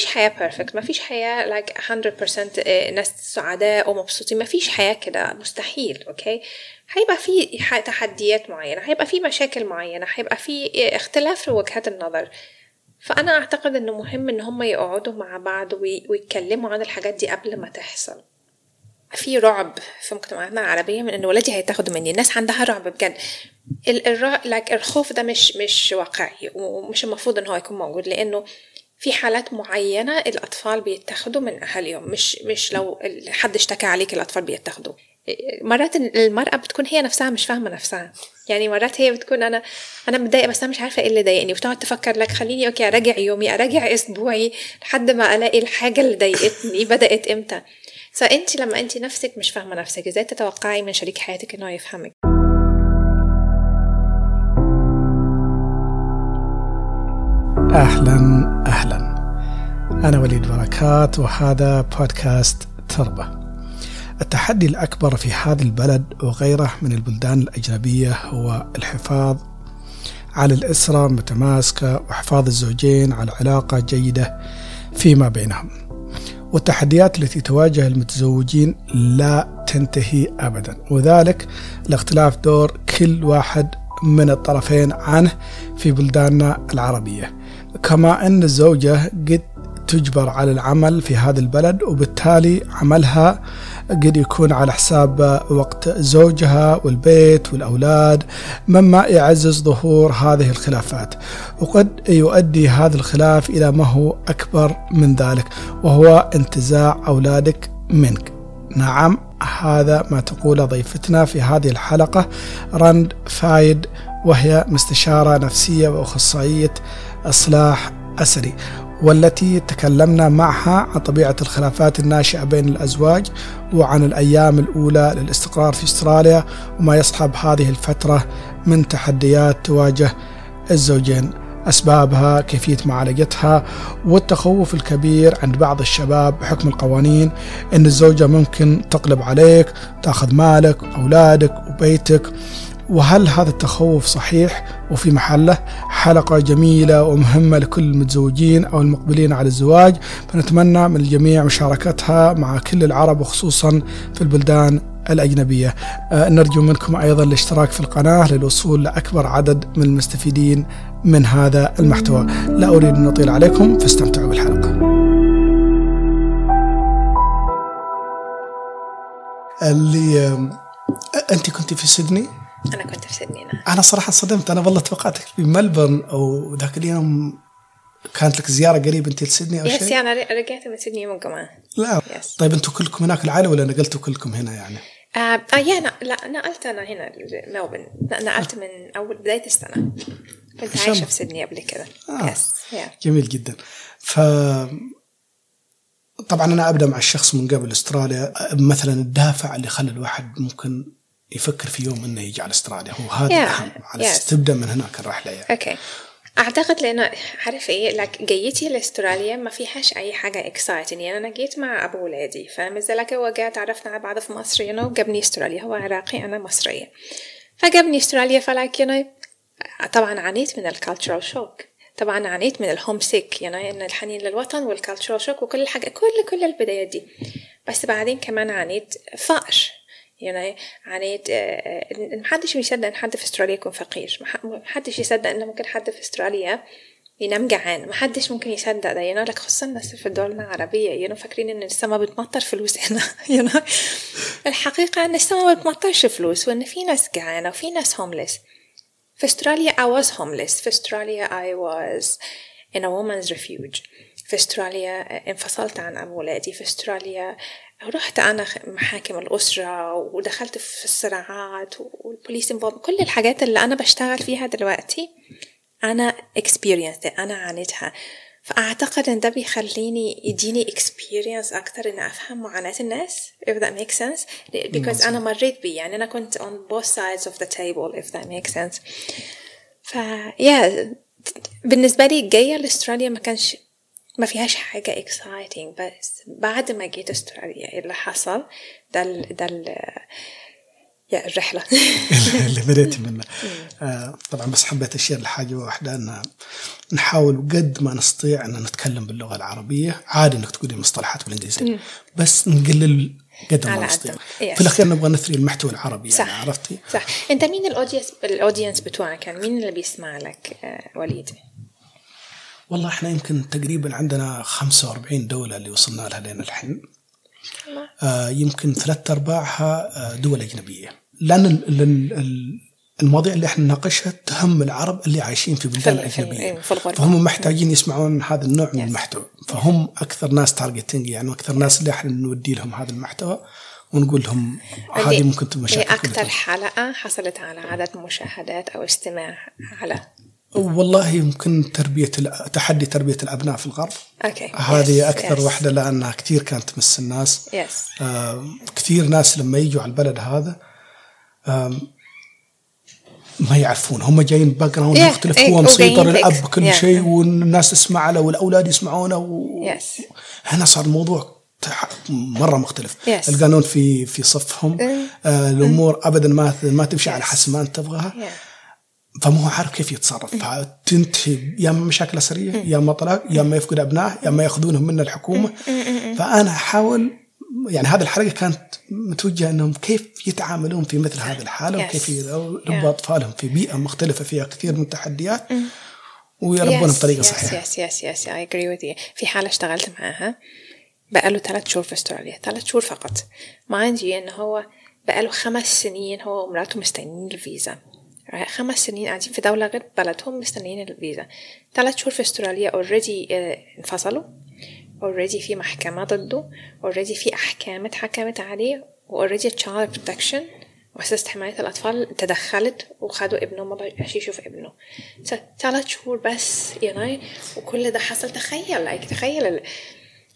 فيش حياة perfect ما فيش حياة like 100% ناس سعداء ومبسوطين ما فيش حياة كده مستحيل okay هيبقى في تحديات معينة هيبقى في مشاكل معينة هيبقى في اختلاف في وجهات النظر. فأنا أعتقد إنه مهم إن هم يقعدوا مع بعض ويتكلموا عن الحاجات دي قبل ما تحصل. في رعب في مجتمعاتنا العربية من إن ولادي هيتاخدوا مني الناس عندها رعب بجد. الخوف ده مش مش واقعي ومش المفروض إن هو يكون موجود لأنه في حالات معينة الأطفال بيتاخدوا من أهاليهم مش مش لو حد اشتكى عليك الأطفال بيتاخدوا مرات المرأة بتكون هي نفسها مش فاهمة نفسها. يعني مرات هي بتكون أنا أنا متضايقة بس أنا مش عارفة إيه اللي ضايقني وتقعد تفكر لك خليني أوكي أراجع يومي أراجع أسبوعي لحد ما ألاقي الحاجة اللي ضايقتني بدأت إمتى؟ فأنت لما أنت نفسك مش فاهمة نفسك إزاي تتوقعي من شريك حياتك إنه يفهمك؟ أهلا أهلا. أنا وليد بركات وهذا بودكاست تربة. التحدي الأكبر في هذا البلد وغيره من البلدان الأجنبية هو الحفاظ على الأسرة متماسكة وحفاظ الزوجين على علاقة جيدة فيما بينهم. والتحديات التي تواجه المتزوجين لا تنتهي أبدا. وذلك لاختلاف دور كل واحد من الطرفين عنه في بلداننا العربية. كما أن الزوجة قد تجبر على العمل في هذا البلد وبالتالي عملها قد يكون على حساب وقت زوجها والبيت والأولاد مما يعزز ظهور هذه الخلافات. وقد يؤدي هذا الخلاف إلى ما هو أكبر من ذلك وهو انتزاع أولادك منك. نعم هذا ما تقول ضيفتنا في هذه الحلقة. رند فايد وهي مستشارة نفسية وأخصائية إصلاح أسري والتي تكلمنا معها عن طبيعة الخلافات الناشئة بين الأزواج وعن الأيام الأولى للاستقرار في أستراليا وما يصحب هذه الفترة من تحديات تواجه الزوجين. أسبابها كيفية معالجتها والتخوف الكبير عند بعض الشباب بحكم القوانين أن الزوجة ممكن تقلب عليك تأخذ مالك أولادك وبيتك. وهل هذا التخوف صحيح؟ وفي محله حلقة جميلة ومهمة لكل المتزوجين أو المقبلين على الزواج. فنتمنى من الجميع مشاركتها مع كل العرب وخصوصا في البلدان الأجنبية. أه نرجو منكم أيضا الاشتراك في القناة للوصول لأكبر عدد من المستفيدين من هذا المحتوى. لا أريد أن أطيل عليكم فاستمتعوا بالحلقة. اللي أنت كنت في سيدني؟ أنا كنت في سيدني أنا صراحة صدمت أنا والله توقعتك في ملبورن أو ذاك اليوم كانت لك زيارة قريب أنت لسيدني أو شيء؟ yes أنا رجعت من سيدني يوم الجمعه لا yes. طيب أنتم كلكم هناك العائلة ولا نقلتوا كلكم هنا يعني؟ آه, آه yeah لا نقلت أنا هنا ملبورن نقلت من أول بداية السنة كنت عايشة في سيدني قبل كده آه. yes yeah. جميل جدا ف طبعا أنا أبدأ مع الشخص من قبل أستراليا مثلا الدافع اللي خلى الواحد ممكن يفكر في يوم إنه يجي على أستراليا. هو هذا yeah. الأهم. على yes. تبدأ من هناك الرحلة يعني. okay okay. أعتقد لأنه عارف إيه like جيتي لأستراليا ما فيهاش أي حاجة exciting يعني أنا جيت مع أبو ولادي. فمثل like هو جاء تعرفنا على بعض في مصر you you know, جابني أستراليا. هو عراقي أنا مصرية. فجابني أستراليا ف like you you know, طبعا عانيت من ال cultural shock طبعا عانيت من ال home sick يعني إن الحنين للوطن وال cultural shock وكل الحاجة كل كل البدايات دي. بس بعدين كمان عانيت فقر. يعني عانيت محدش بيصدق إن حد في أستراليا يكون فقير. محدش يصدق إن ممكن حد في أستراليا ينام جعان. محدش ممكن يصدق ده يعني like خصوصا الناس في الدول العربية يعني فاكرين إن السما بتمطر فلوس هنا يعني الحقيقة إن السما ما بتمطرش فلوس وإن في ناس جعانة وفي ناس homeless في أستراليا I was homeless. في أستراليا I was in a woman's refuge. في أستراليا انفصلت عن أولادي في أستراليا رحت أنا محاكم الأسرة ودخلت في الصراعات والبوليس كل الحاجات اللي أنا بشتغل فيها دلوقتي أنا experience أنا عانيتها. فأعتقد إن ده بيخليني يديني experience أكتر إن أفهم معاناة الناس if that makes sense. Because أنا مريت بيه يعني أنا كنت on both sides of the table if that makes sense. ف yeah بالنسبة لي جاية لأستراليا ما كانش ما فيهاش حاجة exciting بس بعد ما جيت أستراليا اللي حصل؟ ده ال ده ال يا الرحلة. اللي بديت منه. آه طبعا بس حبيت اشير لحاجة واحدة إن نحاول قد ما نستطيع إن نتكلم باللغة العربية عادي إنك تقولي مصطلحات بالانجليزيه بس نقلل قد ما نستطيع. في الاخير نبغى نثري المحتوى العربي صح. يعني عرفتي؟ صح. أنت مين ال audience ال audience بتوعك؟ كان مين اللي بيسمع لك آه وليد؟ والله إحنا يمكن تقريبا عندنا 45 دولة اللي وصلنا لها لين الحين آه يمكن ثلاث أرباعها آه دول أجنبية لأن ال- ال- ال- المواضيع اللي إحنا نناقشها تهم العرب اللي عايشين في بلدان في- أجنبية الغربة. فهم محتاجين يسمعون هذا النوع من. المحتوى فهم أكثر ناس targeting يعني أكثر ناس اللي إحنا نودي لهم هذا المحتوى ونقول لهم هذه ممكن تكون مشاكل أكثر. حلقة حصلت على عدد مشاهدات أو استماع على والله يمكن تربية تحدي تربية الأبناء في الغرب okay هذه Yes, أكثر yes. واحدة لأنها كثير كانت تمس الناس yes آه، كثير ناس لما يجوا على البلد هذا آم، ما يعرفون هم جايين background Yeah, مختلف إيه، هو مسيطر الأب Yeah. شيء والناس تسمع له والأولاد يسمعونه و... yes هنا صار الموضوع مرة مختلف Yes. القانون في في صفهم Mm. آه الأمور ابدا ما ما تمشي على Yes. حسب ما أنت تبغاها Yeah. فما هو عارف كيف يتصرف. فتنتهي يا اما مشاكل اسريه يا اما طلاق يا اما يفقد ابنائه يا اما ياخذونهم من الحكومة. فأنا أحاول يعني هذه الحلقة كانت متوجهة إنهم كيف يتعاملون في مثل هذه الحالة. وكيف يربوا. أطفالهم في بيئة مختلفة فيها كثير من التحديات. ويربونهم بطريقة صحيحة. yes yes yes I agree with في حالة اشتغلت معاها بقاله ثلاث شهور في أستراليا ثلاث شهور فقط. ما عندي إنه هو بقاله خمس سنين هو ومراته مستنيين الفيزا. خمس سنين قاعدين في دولة غير بلدهم مستنيين الفيزا. ثلاث شهور في أستراليا already انفصلوا. already في محكمة ضده. already في أحكام اتحكمت عليه. و already child protection مؤسسة حماية الأطفال تدخلت وخدوا ابنه ما بقاش يشوف ابنه. ثلاث شهور بس you know وكل ده حصل. تخيل like تخيل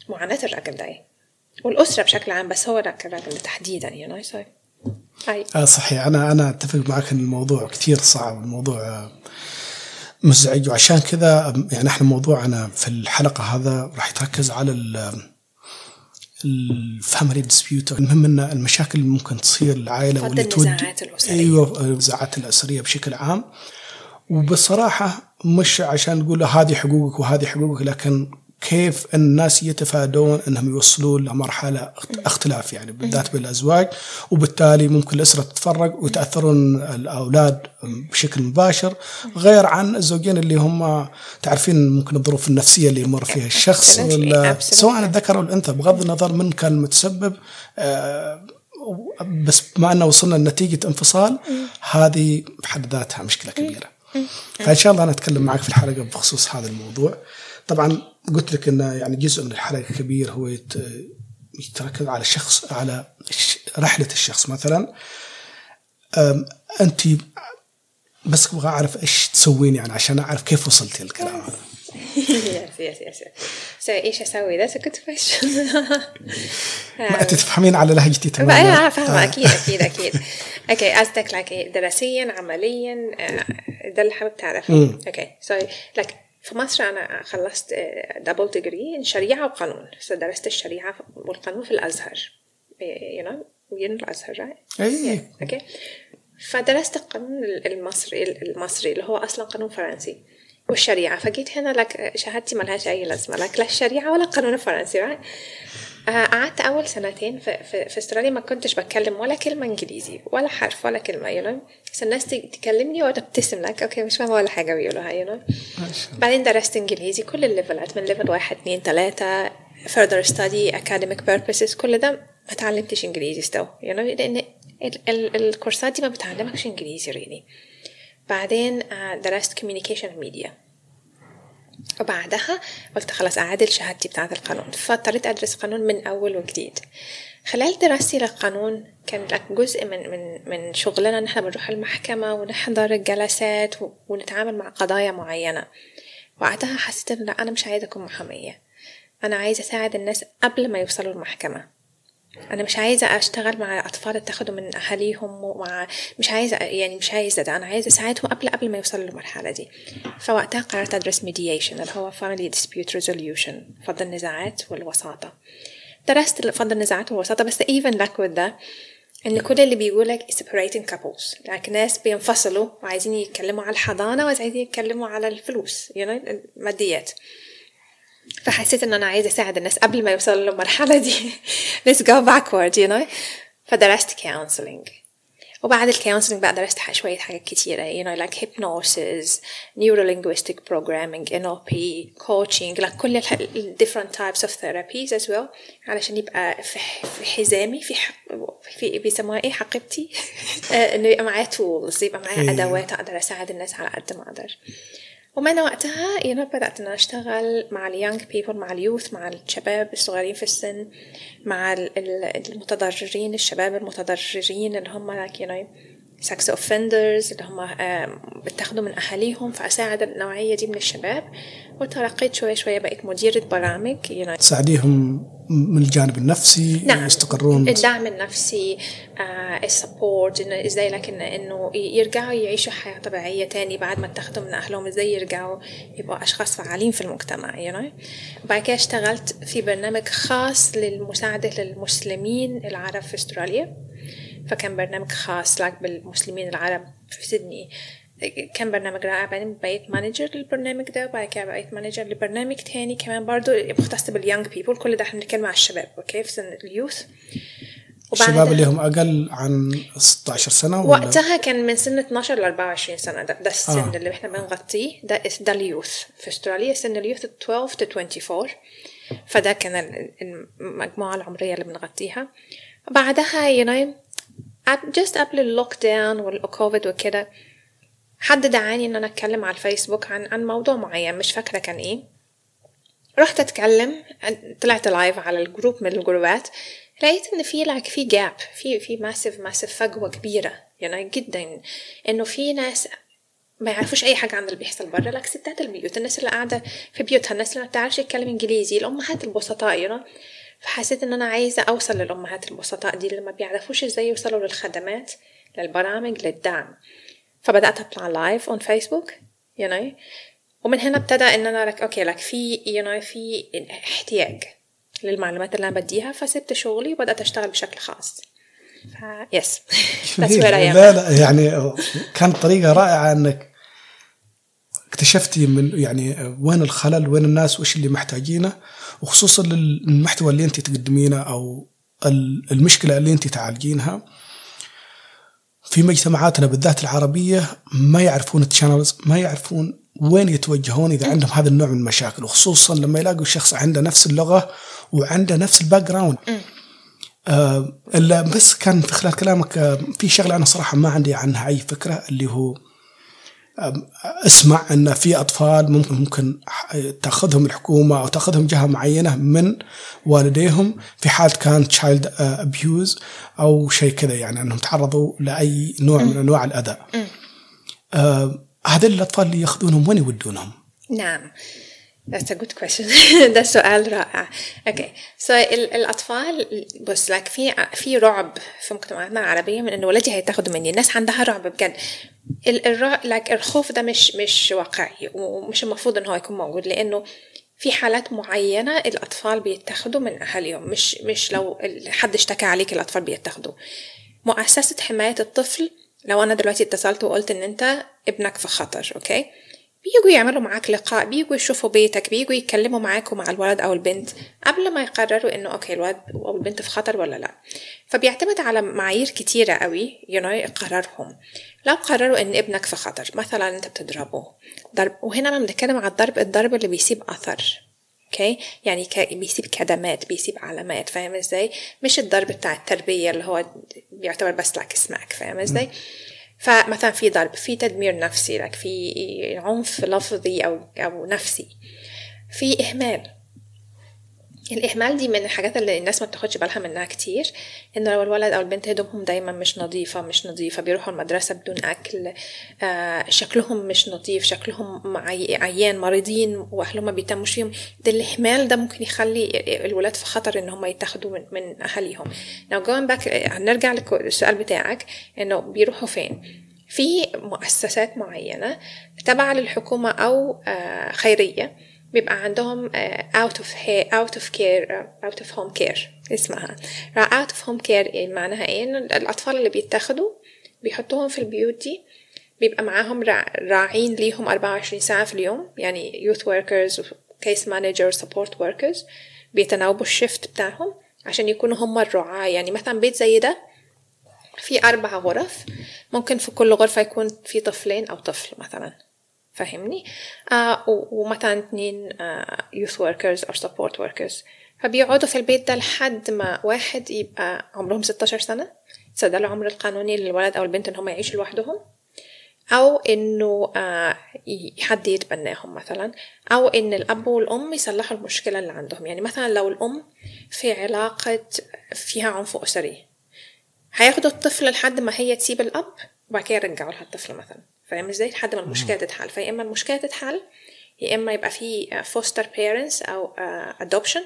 معاناة الراجل ده والأسرة بشكل عام بس هو الراجل تحديدا you know so أي. آه صحيح. أنا أنا أتفق معك إن الموضوع كثير صعب الموضوع مزعج. وعشان كذا يعني إحنا موضوعنا في الحلقة هذا راح يتركز على ال family dispute المهم إن المشاكل اللي ممكن تصير للعائلة واللي تودي النزاعات الأسرية. أيوه النزاعات الأسرية بشكل عام. وبصراحة مش عشان نقول هذه حقوقك وهذه حقوقك لكن كيف الناس يتفادون انهم يوصلون لمرحلة اختلاف يعني بالذات بالأزواج وبالتالي ممكن الأسرة تتفرق ويتأثرون الأولاد بشكل مباشر غير عن الزوجين اللي هم تعرفين ممكن الظروف النفسية اللي يمر فيها الشخص ولا. سواء الذكر أو الأنثى بغض النظر من كان المتسبب آه، بس بما أنه وصلنا لنتيجة انفصال هذه بحد ذاتها مشكلة كبيرة. فإن شاء الله أنا أتكلم معك في الحلقة بخصوص هذا الموضوع. طبعا قلت لك انه يعني جزء من الحلقة كبير هو يت- يتركز على الشخص على رحلة الشخص مثلا. أنت بس أبغى أعرف إيش تسوين يعني عشان أعرف كيف وصلتي للكلام. هذا. yes yes yes. So إيش أسوي؟ That's a good question. ما أنت تفهمين على لهجتي تماما. أنا فاهمة أكيد أكيد أكيد. okay قصدك إيه دراسيا عمليا آه، ده اللي حابب تعرفه. okay so like في مصر أنا خلصت double degree شريعة وقانون. درست الشريعة والقانون في الأزهر. you know you know الأزهر right okay فدرست القانون المصري المصري اللي هو أصلا قانون فرنسي والشريعة. فجيت هنا like شهادتي ملهاش أي لازمة. like لا الشريعة ولا القانون الفرنسي right? آه، قعدت أول سنتين في, في, في استراليا ما كنتش بتكلم ولا كلمة إنجليزي ولا حرف ولا كلمة you know. بس الناس تكلمني واقعد ابتسم like okay مش فاهمة ولا حاجة بيقولوها you know. بعدين درست إنجليزي كل الليفلات من level واحد اتنين تلاتة further study academic purposes كل ده ما تعلمتش إنجليزي still you know. لأن ال- ال- الكورسات دي ما بتعلمكش إنجليزي really. بعدين آه، درست communication media. وبعدها قلت خلاص أعادل شهادتي بتاعة القانون فاضطريت أدرس قانون من أول وجديد. خلال دراستي للقانون كان جزء من من من شغلنا ان إحنا بنروح المحكمة ونحضر الجلسات ونتعامل مع قضايا معينة. وقتها حسيت ان أنا مش عايزة أكون محامية. أنا عايزة أساعد الناس قبل ما يوصلوا المحكمة. أنا مش عايزة أشتغل مع اطفال اتخذوا من أهاليهم ومع مش عايزة يعني مش عايزة ده أنا عايزة اساعدهم قبل قبل ما يوصلوا للمرحلة دي. فوقتها قررت أدرس mediation اللي هو family dispute resolution فض النزاعات والوساطة. درست فض النزاعات والوساطة بس like with ده إن كل اللي بيقولك separating couples. like ناس بينفصلوا وعايزين يتكلموا على الحضانة وعايزين يتكلموا على الفلوس you know الماديات. فحسيت إن أنا عايزة أساعد الناس قبل ما يوصلوا للمرحلة دي. Let's go backward you know. فدرست counseling. وبعد ال counselling بقى درست شوية حاجات كتيرة you know like hypnosis neurolinguistic programming NLP coaching like كل ال different types of therapies as well. علشان يبقى في, في حزامي في حق في بيسموها إيه حقيبتي؟ إنه يبقى معايا tools يبقى معايا أدوات أقدر أساعد الناس على قد ما أقدر. ومن وقتها know بدأت أن أشتغل مع ال young people مع ال youth مع الشباب الصغيرين في السن مع المتضررين الشباب المتضررين اللي هم like you know sex offenders اللي هم بتاخدوا من أهاليهم فأساعد النوعية دي من الشباب وترقيت شوية شوية بقيت مديرة برامج you know. تساعديهم من الجانب النفسي نعم. يستقرون الدعم النفسي آه السبورت إنه إزاي لكن إنه يرجعوا يعيشوا حياة طبيعية تاني بعد ما اتخذوا من أهلهم إزاي يرجعوا يبقوا أشخاص فعالين في المجتمع you know? وبعد كده اشتغلت في برنامج خاص للمساعدة للمسلمين العرب في أستراليا فكان برنامج خاص like بالمسلمين العرب في سيدني. كان برنامج رائع بعدين بقيت manager للبرنامج ده وبعد كده بقيت manager لبرنامج تاني كمان برضو مختص بال young people كل ده إحنا بنتكلم على الشباب okay في سن ال youth. الشباب اللي هم أقل عن 16 سنة ولا؟ وقتها كان من سن 12 ل 24 سنة. ده, ده السن آه. اللي إحنا بنغطيه. ده ده ال youth. في أستراليا سن ال youth 12 to 24 فده كان المجموعة العمرية اللي بنغطيها. بعدها you know just قبل ال lockdown والكوفيد وكده حد دعاني إن أنا أتكلم على الفيسبوك عن عن موضوع معين مش فاكرة كان إيه. رحت أتكلم طلعت live على الجروب من الجروبات لقيت إن في like في gap في في massive massive فجوة كبيرة يعني جدا إنه في ناس ما يعرفوش أي حاجة عن اللي بيحصل بره like ستات البيوت الناس اللي قاعدة في بيوتها الناس اللي ما بتعرفش تتكلم إنجليزي الأمهات البسطاء you فحسيت إن أنا عايزة أوصل للأمهات البسطاء دي اللي ما بيعرفوش إزاي يوصلوا للخدمات للبرامج للدعم. فبدأت أطلع live on Facebook you know ومن هنا ابتدى إن أنا like okay like في you know في احتياج للمعلومات اللي أنا بديها فسبت شغلي وبدأت أشتغل بشكل خاص. ف yes لا لا يعني كانت طريقة رائعة إنك اكتشفتي من يعني وين الخلل وين الناس وش اللي محتاجينه وخصوصا للمحتوى اللي انت تقدمينه أو المشكلة اللي انت تعالجينها. في مجتمعاتنا بالذات العربية ما يعرفون ال channels ما يعرفون وين يتوجهون إذا عندهم هذا النوع من المشاكل وخصوصا لما يلاقوا الشخص عنده نفس اللغة وعنده نفس ال background آه بس كان في خلال كلامك آه في شغلة أنا صراحة ما عندي عنها أي فكرة اللي هو اسمع أن في أطفال ممكن ممكن تأخذهم الحكومة أو تأخذهم جهة معينة من والديهم في حال كان child abuse أو شيء كذا يعني أنهم تعرضوا لأي نوع من أنواع الأذى. آه هذول الأطفال اللي يأخذونهم وين يودونهم؟ نعم That's a good question. ده سؤال رائع. so so, الأطفال بص لك في في رعب في مجتمعاتنا العربية من ان ولادي هيتاخدوا مني، الناس عندها رعب بجد. like الخوف ده مش مش واقعي ومش المفروض إن هو يكون موجود لأنه في حالات معينة الأطفال بيتاخدوا من أهاليهم مش مش لو حد اشتكى عليك الأطفال بيتاخدوا مؤسسة حماية الطفل لو أنا دلوقتي اتصلت وقلت إن أنت ابنك في خطر okay بيجوا يعملوا معاك لقاء بيجوا يشوفوا بيتك بيجوا يتكلموا معاك ومع الولد أو البنت قبل ما يقرروا إنه okay الولد أو البنت في خطر ولا لا. فبيعتمد على معايير كتيرة قوي you قرارهم لو قرروا إن ابنك في خطر مثلا أنت بتضربه ضرب وهنا أنا بنتكلم على الضرب الضرب اللي بيسيب أثر okay يعني بيسيب كدمات بيسيب علامات فاهم إزاي؟ مش الضرب بتاع التربية اللي هو بيعتبر بس like smack فاهم إزاي؟ فمثلا في ضرب في تدمير نفسي like في عنف لفظي أو أو نفسي في إهمال. الإهمال دي من الحاجات اللي الناس ما بتاخدش بالها منها كتير إنه لو الولد أو البنت هدومهم دايما مش نظيفة مش نظيفة بيروحوا المدرسة بدون أكل آه شكلهم مش نظيف شكلهم عيان مريضين وأهلهم ما بيهتموش فيهم. ده الإهمال ده ممكن يخلي الولاد في خطر إن هم يتاخدوا من, من أهاليهم. لو going back هنرجع للسؤال بتاعك إنه بيروحوا فين؟ في مؤسسات معينة تبع للحكومة أو آه خيرية بيبقى عندهم آه، out of out of care آه، out of home care اسمها. out of home care معناها إيه؟ إن الأطفال اللي بيتاخدوا بيحطوهم في البيوت دي بيبقى معاهم راعين ليهم 24 ساعة في اليوم. يعني youth workers case managers support workers بيتناوبوا الشفت بتاعهم عشان يكونوا هم الرعاة. يعني مثلا بيت زي ده في أربع غرف ممكن في كل غرفة يكون في طفلين أو طفل مثلا. فهمني؟ آه ومثلا اتنين آه youth workers أو support workers. فبيقعدوا في البيت ده لحد ما واحد يبقى عمرهم 16 سنة. ده العمر القانوني للولد أو البنت إن هم يعيشوا لوحدهم. أو إنه آه حد يتبناهم مثلا. أو إن الأب والأم يصلحوا المشكلة اللي عندهم. يعني مثلا لو الأم في علاقة فيها عنف أسري هياخدوا الطفل لحد ما هي تسيب الأب وبعد كده يرجعوا لها الطفل مثلا. فاهم إزاي؟ لحد ما المشكلة تتحل. فيا إما المشكلة تتحل يا إما يبقى في foster parents أو adoption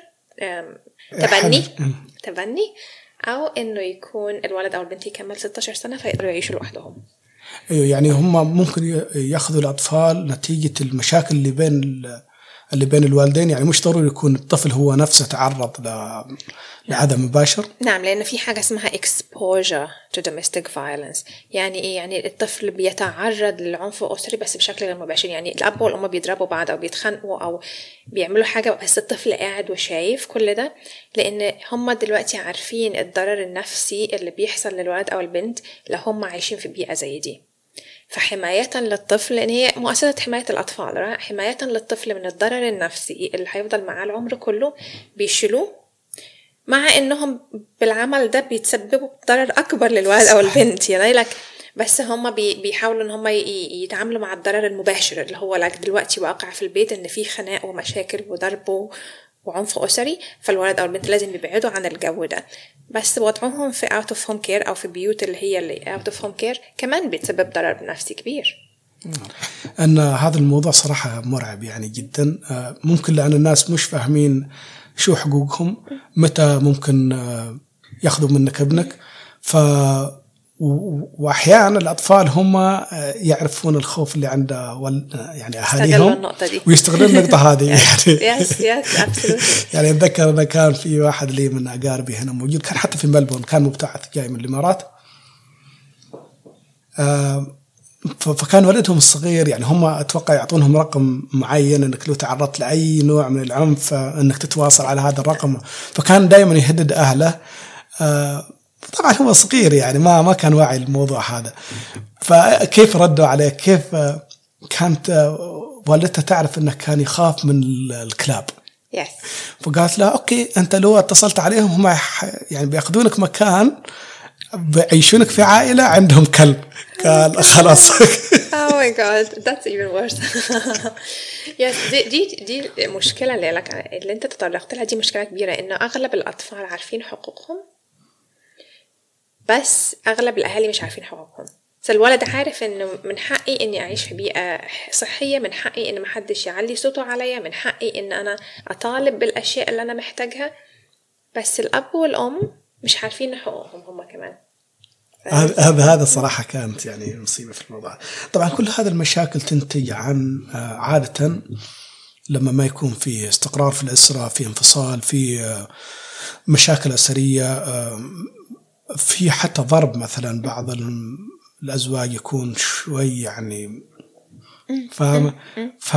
تبني. تبني. أو إنه يكون الولد أو البنت يكمل 16 سنة فيقدروا يعيشوا لوحدهم. أيوه يعني هم ممكن يأخذوا الأطفال نتيجة المشاكل اللي بين اللي بين الوالدين يعني مش ضروري يكون الطفل هو نفسه تعرض لأذى مباشر؟ نعم لأن في حاجة اسمها exposure to domestic violence. يعني إيه؟ يعني الطفل بيتعرض للعنف الأسري بس بشكل غير مباشر. يعني الأب والأم بيضربوا بعض أو بيتخانقوا أو بيعملوا حاجة بس الطفل قاعد وشايف كل ده لأن هم دلوقتي عارفين الضرر النفسي اللي بيحصل للولد أو البنت لو هم عايشين في بيئة زي دي. فحماية للطفل لأن هي مؤسسة حماية الأطفال حماية للطفل من الضرر النفسي اللي هيفضل معاه العمر كله بيشيلوه مع إنهم بالعمل ده بيتسببوا ضرر أكبر للولد أو البنت يعني like بس هم بيحاولوا إن هم يتعاملوا مع الضرر المباشر اللي هو like دلوقتي واقع في البيت إن في خناق ومشاكل وضرب وعنف أسري فالولد أو البنت لازم يبعدوا عن الجو ده. بس وضعهم في out of home care أو في بيوت اللي هي اللي out of home care كمان بتسبب ضرر نفسي كبير. أن هذا الموضوع صراحة مرعب يعني جدا. آه، ممكن لأن الناس مش فاهمين شو حقوقهم متى ممكن آه، يأخذوا منك ابنك. ف وأحيانا الأطفال هم آه، يعرفون الخوف اللي عند يعني أهاليهم ويستغلون النقطة هذه. يعني يس يس يعني أتذكر أنا كان في واحد لي من أقاربي هنا موجود كان حتى في ملبون كان مبتعث جاي من الإمارات. آه، فكان والدهم الصغير يعني هم أتوقع يعطونهم رقم معين إنك لو تعرضت لأي نوع من العنف انك تتواصل على هذا الرقم. فكان دائما يهدد أهله. طبعا هو صغير يعني ما ما كان واعي الموضوع هذا. فكيف ردوا عليه؟ كيف كانت والدته تعرف إنه كان يخاف من الكلاب؟ yes فقالت له okay أنت لو اتصلت عليهم هم يعني بيأخذونك مكان بيعيشونك في عائلة عندهم كلب. قال خلاص. Oh my god. That's even worse. Yes. دي دي دي المشكلة اللي لك اللي أنت تطرقت لها. دي مشكلة كبيرة إنه أغلب الأطفال عارفين حقوقهم بس أغلب الأهالي مش عارفين حقوقهم. فالولد عارف إنه من حقي إني أعيش في بيئة صحية من حقي إن محدش يعلي صوته عليا من حقي إن أنا أطالب بالأشياء اللي أنا محتاجها. بس الأب والأم مش عارفين حقوقهم هم كمان. هذا هذا صراحة كانت يعني مصيبة في الموضوع. طبعا كل هذه المشاكل تنتج عن آه، عادة لما ما يكون في استقرار في الأسرة في انفصال في آه، مشاكل أسرية آه، في حتى ضرب مثلا بعض الأزواج يكون شوي يعني فاهم؟ ف...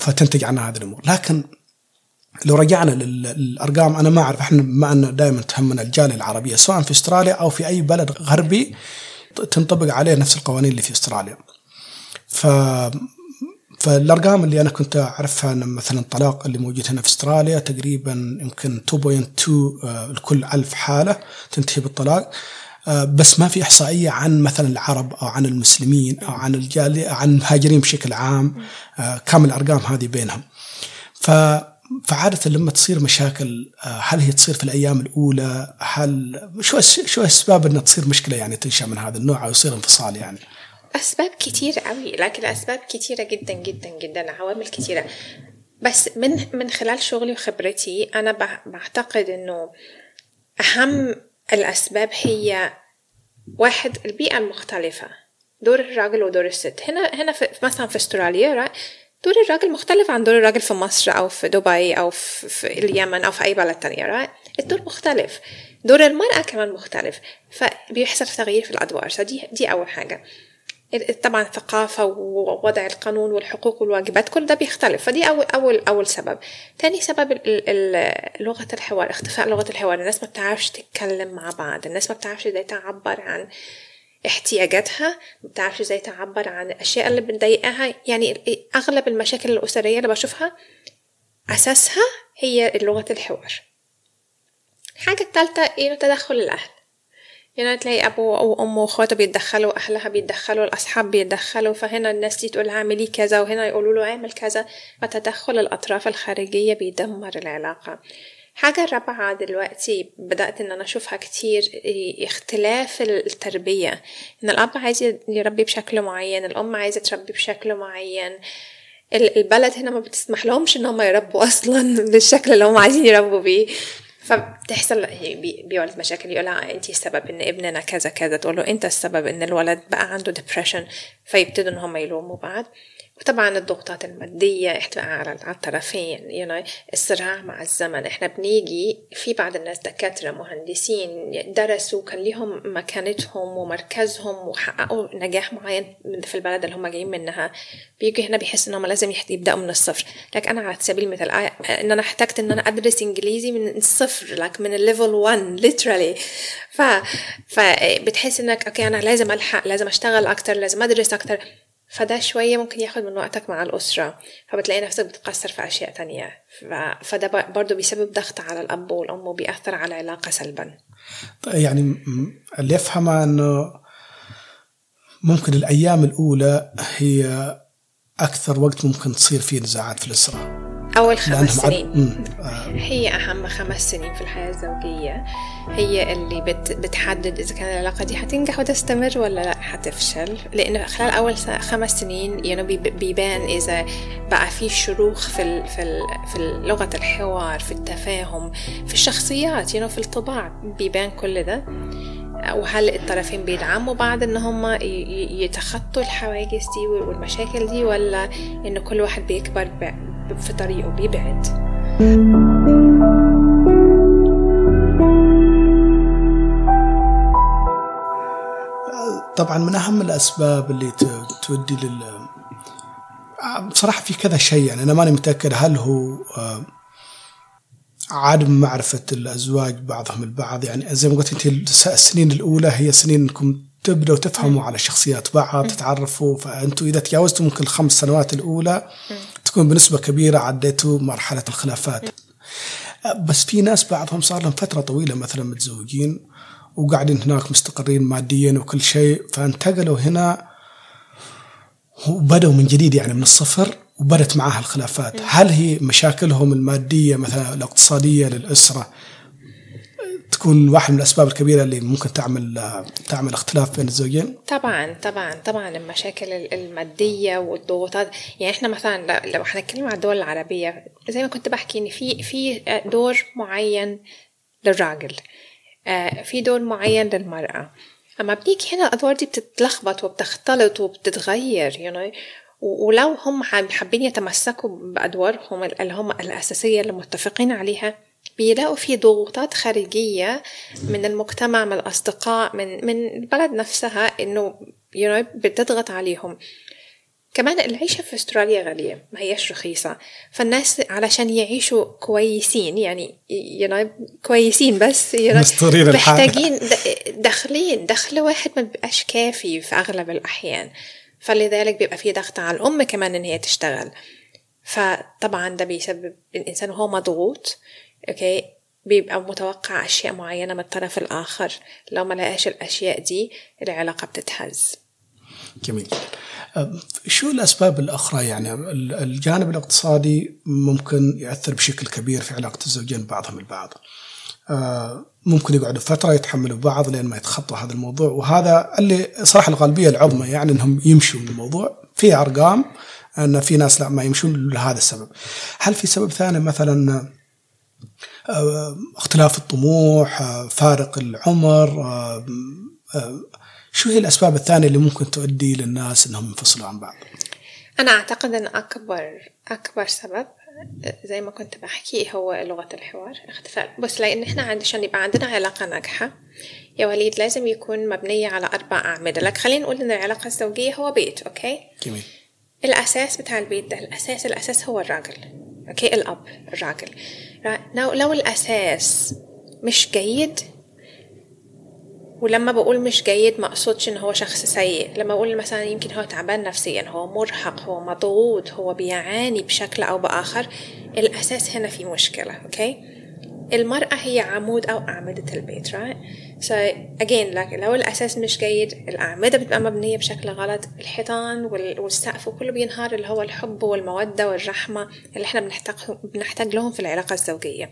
فتنتج عنها هذه الأمور. لكن لو رجعنا للأرقام أنا ما أعرف إحنا بما انه دائما تهمنا الجاليه العربيه سواء في أستراليا أو في أي بلد غربي تنطبق عليه نفس القوانين اللي في أستراليا. ف فالأرقام اللي أنا كنت أعرفها إن مثلا الطلاق اللي موجود هنا في أستراليا تقريبا يمكن 2.2 آه، لكل ألف حالة تنتهي بالطلاق آه، بس ما في إحصائية عن مثلا العرب أو عن المسلمين أو عن الجاليه عن المهاجرين بشكل عام آه، كم الأرقام هذه بينهم. ف فعادة لما تصير مشاكل هل هي تصير في الأيام الأولى هل شو شو أسباب أنها تصير مشكلة يعني تنشأ من هذا النوع أو يصير انفصال يعني؟ أسباب كتير قوي لكن أسباب كتيرة جدا جدا جدا عوامل كتيرة. بس من من خلال شغلي وخبرتي أنا بعتقد إنه أهم الأسباب هي واحد البيئة المختلفة. دور الراجل ودور الست. هنا هنا في مثلا في أستراليا دور الراجل مختلف عن دور الراجل في مصر أو في دبي أو في, اليمن أو في أي بلد تانية? الدور مختلف. دور المرأة كمان مختلف. فبيحصل تغيير في الأدوار. فدي دي أول حاجة. طبعا الثقافة ووضع القانون والحقوق والواجبات كل ده بيختلف. فدي أول أول أول سبب. تاني سبب لغة الحوار اختفاء لغة الحوار. الناس ما بتعرفش تتكلم مع بعض الناس ما بتعرفش إزاي تعبر عن احتياجاتها ما بتعرفش إزاي تعبر عن الأشياء اللي بتضايقها. يعني أغلب المشاكل الأسرية اللي بشوفها أساسها هي لغة الحوار. الحاجة الثالثة إيه تدخل الأهل. يعني تلاقي أبوه أو أمه وأخواته بيتدخلوا أهلها بيتدخلوا الأصحاب بيتدخلوا فهنا الناس دي تقول اعملي كذا وهنا يقولوا له اعمل كذا. فتدخل الأطراف الخارجية بيدمر العلاقة. حاجة رابعة دلوقتي بدأت إن أنا أشوفها كتير اختلاف التربية. إن الأب عايز يربي بشكل معين الأم عايزة تربي بشكل معين. البلد هنا ما بتسمح لهمش إن هم يربوا أصلا بالشكل اللي هم عايزين يربوا بيه. فبتحصل بيولد مشاكل يقولها انت السبب إن ابننا كذا كذا. تقول له أنت السبب إن الولد بقى عنده ديبريشن فيبتدوا إن هم يلوموا بعض. وطبعا الضغوطات المادية احتواء على الطرفين know, الصراع مع الزمن. إحنا بنيجي في بعض الناس دكاترة مهندسين درسوا كان ليهم مكانتهم ومركزهم وحققوا نجاح معين في البلد اللي هم جايين منها. بيجوا هنا بيحسوا إنهم لازم يبدأوا من الصفر. لكن أنا على سبيل المثال إن أنا احتجت إن أنا أدرس إنجليزي من الصفر like من ال level 1 literally. ف فبتحس إنك okay أنا لازم ألحق لازم أشتغل أكتر لازم أدرس أكتر. فده شوية ممكن ياخد من وقتك مع الأسرة فبتلاقي نفسك بتقصر في أشياء تانية. فده برضه بيسبب ضغط على الأب والأم وبيأثر على العلاقة سلبا. يعني اللي يفهمه أنه ممكن الأيام الأولى هي أكثر وقت ممكن تصير فيه نزاعات في الأسرة. أول خمس سنين. هي أهم خمس سنين في الحياة الزوجية. هي اللي بت بتحدد إذا كان العلاقة دي هتنجح وتستمر ولا لا هتفشل لأن خلال أول خمس سنين يعني بيبان إذا بقى في شروخ في ال في ال في لغة الحوار في التفاهم في الشخصيات يعني في الطباع. بيبان كل ده. وهل الطرفين بيدعموا بعض إن هم يتخطوا الحواجز دي والمشاكل دي ولا إن كل واحد بيكبر في طريقه بيبعد. طبعا من أهم الأسباب اللي تودي لل بصراحة في كذا شيء يعني أنا ماني متأكد هل هو عدم معرفة الأزواج بعضهم البعض. يعني زي ما قلت أنت السنين الأولى هي سنين أنكم تبدأوا تفهموا على شخصيات بعض تتعرفوا فأنتم إذا تجاوزتوا ممكن الخمس سنوات الأولى تكون بنسبة كبيرة عديتوا مرحلة الخلافات. بس في ناس بعضهم صار لهم فترة طويلة مثلا متزوجين وقاعدين هناك مستقرين ماديا وكل شيء فانتقلوا هنا وبدأوا من جديد يعني من الصفر وبدت معها الخلافات. هل هي مشاكلهم المادية مثلا الاقتصادية للأسرة تكون واحد من الأسباب الكبيرة اللي ممكن تعمل تعمل اختلاف بين الزوجين؟ طبعا طبعا طبعا المشاكل المادية والضغوطات. يعني إحنا مثلا لو هنتكلم عن الدول العربية زي ما كنت بحكي إن في في دور معين للراجل في دور معين للمرأة. أما بنيجي هنا الأدوار دي بتتلخبط وبتختلط وبتتغير you know. ولو هم حابين يتمسكوا بأدوارهم اللي هم الأساسية اللي متفقين عليها بيلاقوا في ضغوطات خارجية من المجتمع من الأصدقاء من من البلد نفسها إنه you know بتضغط عليهم. كمان العيشة في أستراليا غالية ما هيش رخيصة. فالناس علشان يعيشوا كويسين يعني know كويسين بس محتاجين دخلين دخل واحد ما بيبقاش كافي في أغلب الأحيان. فلذلك بيبقى في ضغط على الأم كمان إن هي تشتغل. فطبعا ده بيسبب الإنسان وهو مضغوط. okay؟ بيبقى متوقع أشياء معينة من الطرف الآخر. لو ما لقاش الأشياء دي العلاقة بتتهز. جميل. شو الأسباب الأخرى؟ يعني الجانب الاقتصادي ممكن يأثر بشكل كبير في علاقة الزوجين بعضهم البعض. ممكن يقعدوا فترة يتحملوا بعض لين ما يتخطوا هذا الموضوع. وهذا اللي صراحة الغالبية العظمى يعني أنهم يمشوا من الموضوع. في أرقام أن في ناس لا ما يمشون لهذا السبب. هل في سبب ثاني؟ مثلا اختلاف الطموح فارق العمر شو هي الأسباب الثانية اللي ممكن تؤدي للناس أنهم ينفصلوا عن بعض؟ أنا أعتقد أن أكبر أكبر سبب زي ما كنت بحكي هو لغة الحوار اختفاء بس لأن إحنا عشان يبقى عندنا علاقة ناجحة يا وليد لازم يكون مبنية على أربع أعمدة. like خلينا نقول إن العلاقة الزوجية هو بيت okay؟ جميل. الأساس بتاع البيت ده الأساس الأساس هو الراجل. okay الأب الراجل. لو, لو الأساس مش جيد ولما بقول مش جيد ما أقصدش إن هو شخص سيء. لما أقول مثلا يمكن هو تعبان نفسيا هو مرهق هو مضغوط هو بيعاني بشكل أو بآخر الأساس هنا في مشكلة. أوكي المرأة هي عمود أو أعمدة البيت right so again like لو الأساس مش جيد الأعمدة بتبقى مبنية بشكل غلط الحيطان والسقف وكله بينهار اللي هو الحب والمودة والرحمة اللي إحنا بنحتاج بنحتاج لهم في العلاقة الزوجية.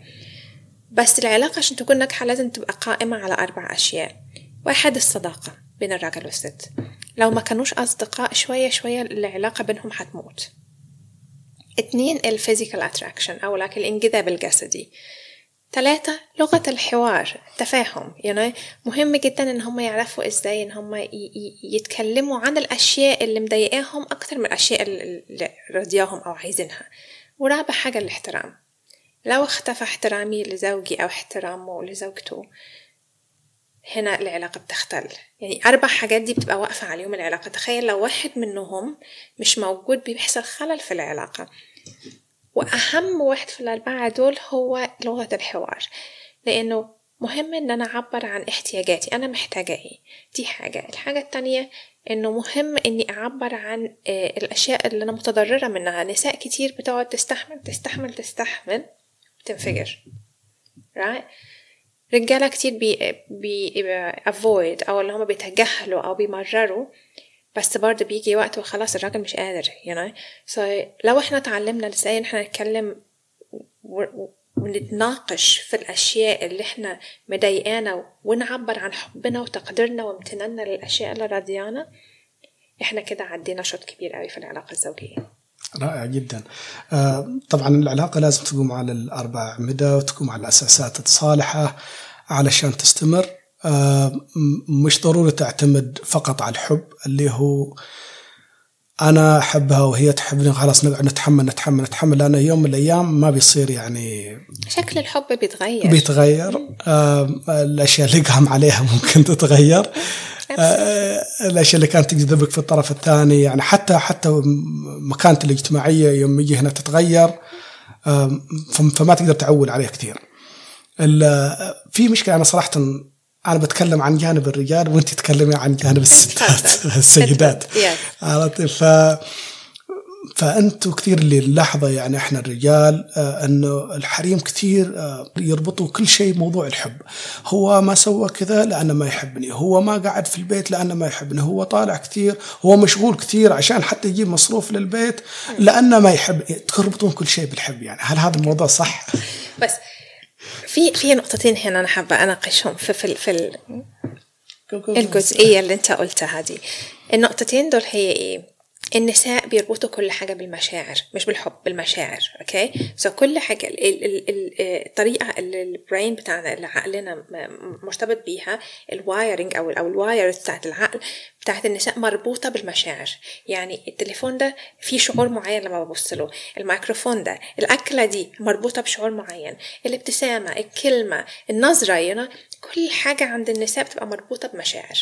بس العلاقة عشان تكون ناجحة لازم تبقى قائمة على أربع أشياء. واحد الصداقة بين الراجل والست. لو ما كانوش أصدقاء شوية شوية العلاقة بينهم حتموت اتنين ال physical attraction أو like الانجذاب الجسدي. ثلاثة لغة الحوار التفاهم يعني مهم جدا إن هم يعرفوا إزاي إن هم يتكلموا عن الأشياء اللي مضايقاهم أكتر من الأشياء اللي رضياهم أو عايزينها. ورابع حاجة الاحترام. لو اختفى احترامي لزوجي أو احترامه لزوجته هنا العلاقة بتختل. يعني أربع حاجات دي بتبقى واقفة عليهم العلاقة. تخيل لو واحد منهم مش موجود بيحصل خلل في العلاقة. وأهم واحد في الأربعة دول هو لغة الحوار لأنه مهم إن أنا أعبر عن احتياجاتي أنا محتاجة إيه؟ دي حاجة. الحاجة التانية إنه مهم إني أعبر عن الأشياء اللي أنا متضررة منها. نساء كتير بتقعد تستحمل تستحمل تستحمل تنفجر right? رجالة كتير بي بي avoid أو اللي هما بيتجاهلوا أو بيمرروا بس برضه بيجي وقت وخلاص الراجل مش قادر you know. So لو إحنا اتعلمنا إزاي ان إحنا نتكلم ونتناقش في الأشياء اللي إحنا مضايقانا ونعبر عن حبنا وتقديرنا وامتناننا للأشياء اللي راضيانا إحنا كده عدينا شوط كبير قوي في العلاقة الزوجية. رائع جدا. طبعا العلاقة لازم تقوم على الأربع أعمدة وتقوم على الأساسات الصالحة علشان تستمر. مش ضروري تعتمد فقط على الحب اللي هو أنا أحبها وهي تحبني خلاص نقعد نتحمل نتحمل نتحمل لأن يوم من الأيام ما بيصير يعني شكل الحب بيتغير. بيتغير. الأشياء اللي قام عليها ممكن تتغير. الأشياء اللي كانت تجذبك في الطرف الثاني يعني حتى حتى مكانته الاجتماعية يوم يجي هنا تتغير. فما تقدر تعول عليه كثير. في مشكلة أنا صراحة أنا بتكلم عن جانب الرجال وأنت تتكلمي عن جانب الستات السيدات. عرفتي ف فأنتوا كثير اللي نلاحظه يعني إحنا الرجال آه إنه الحريم كثير آه يربطوا كل شيء موضوع الحب. هو ما سوى كذا لأنه ما يحبني. هو ما قعد في البيت لأنه ما يحبني. هو طالع كثير هو مشغول كثير عشان حتى يجيب مصروف للبيت لأنه ما يحب. تربطون كل شيء بالحب يعني. هل هذا الموضوع صح؟ بس في في نقطتين هنا أنا حابة أناقشهم في في, في الجزئية اللي أنت قلتها دي النقطتين دول هي إيه؟ النساء بيربطوا كل حاجة بالمشاعر مش بالحب بالمشاعر okay so so كل حاجة ال ال ال الطريقة اللي ال brain بتاعنا اللي عقلنا مرتبط بيها ال wiring أو أو ال wires بتاعت العقل بتاعت النساء مربوطة بالمشاعر. يعني التليفون ده فيه شعور معين لما ببص له. الميكروفون ده الأكلة دي مربوطة بشعور معين. الابتسامة الكلمة النظرة يعني كل حاجة عند النساء بتبقى مربوطة بمشاعر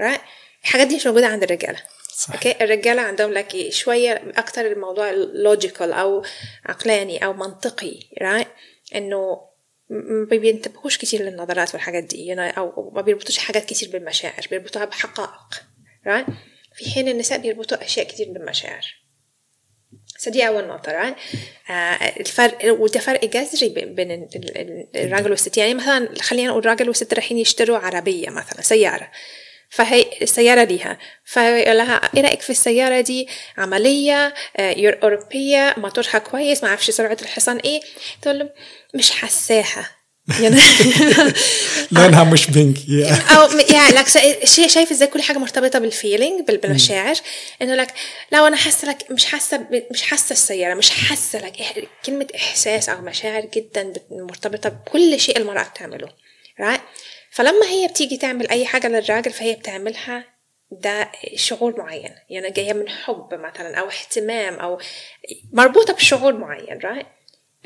right? الحاجات دي مش موجودة عند الرجالة. صح. okay؟ الرجالة عندهم like شوية أكتر الموضوع logical أو عقلاني أو منطقي right إنه ما بينتبهوش كتير للنظرات والحاجات دي يعني أو ما بيربطوش حاجات كتير بالمشاعر بيربطوها بحقائق right في حين النساء بيربطوا أشياء كتير بالمشاعر. فدي أول نقطة right آه الفرق وده فرق جذري بين الراجل والست. يعني مثلا خلينا نقول راجل وست رايحين يشتروا عربية مثلا سيارة. فهي السيارة ليها. فيقول لها إيه رأيك في السيارة دي؟ عملية أوروبية موتورها كويس ما أعرفش سرعة الحصان إيه. تقول له مش حساها. يعني لونها مش بينك أو يعني لك شايف إزاي كل حاجة مرتبطة بالفيلينج بالمشاعر. إنه لك لو أنا حاسة لك مش حاسة مش حاسة السيارة مش حاسة لك. كلمة إحساس أو مشاعر جدا مرتبطة بكل شيء المرأة بتعمله. Right? فلما هي بتيجي تعمل أي حاجة للراجل فهي بتعملها ده شعور معين يعني جاية من حب مثلا أو اهتمام أو مربوطة بشعور معين right?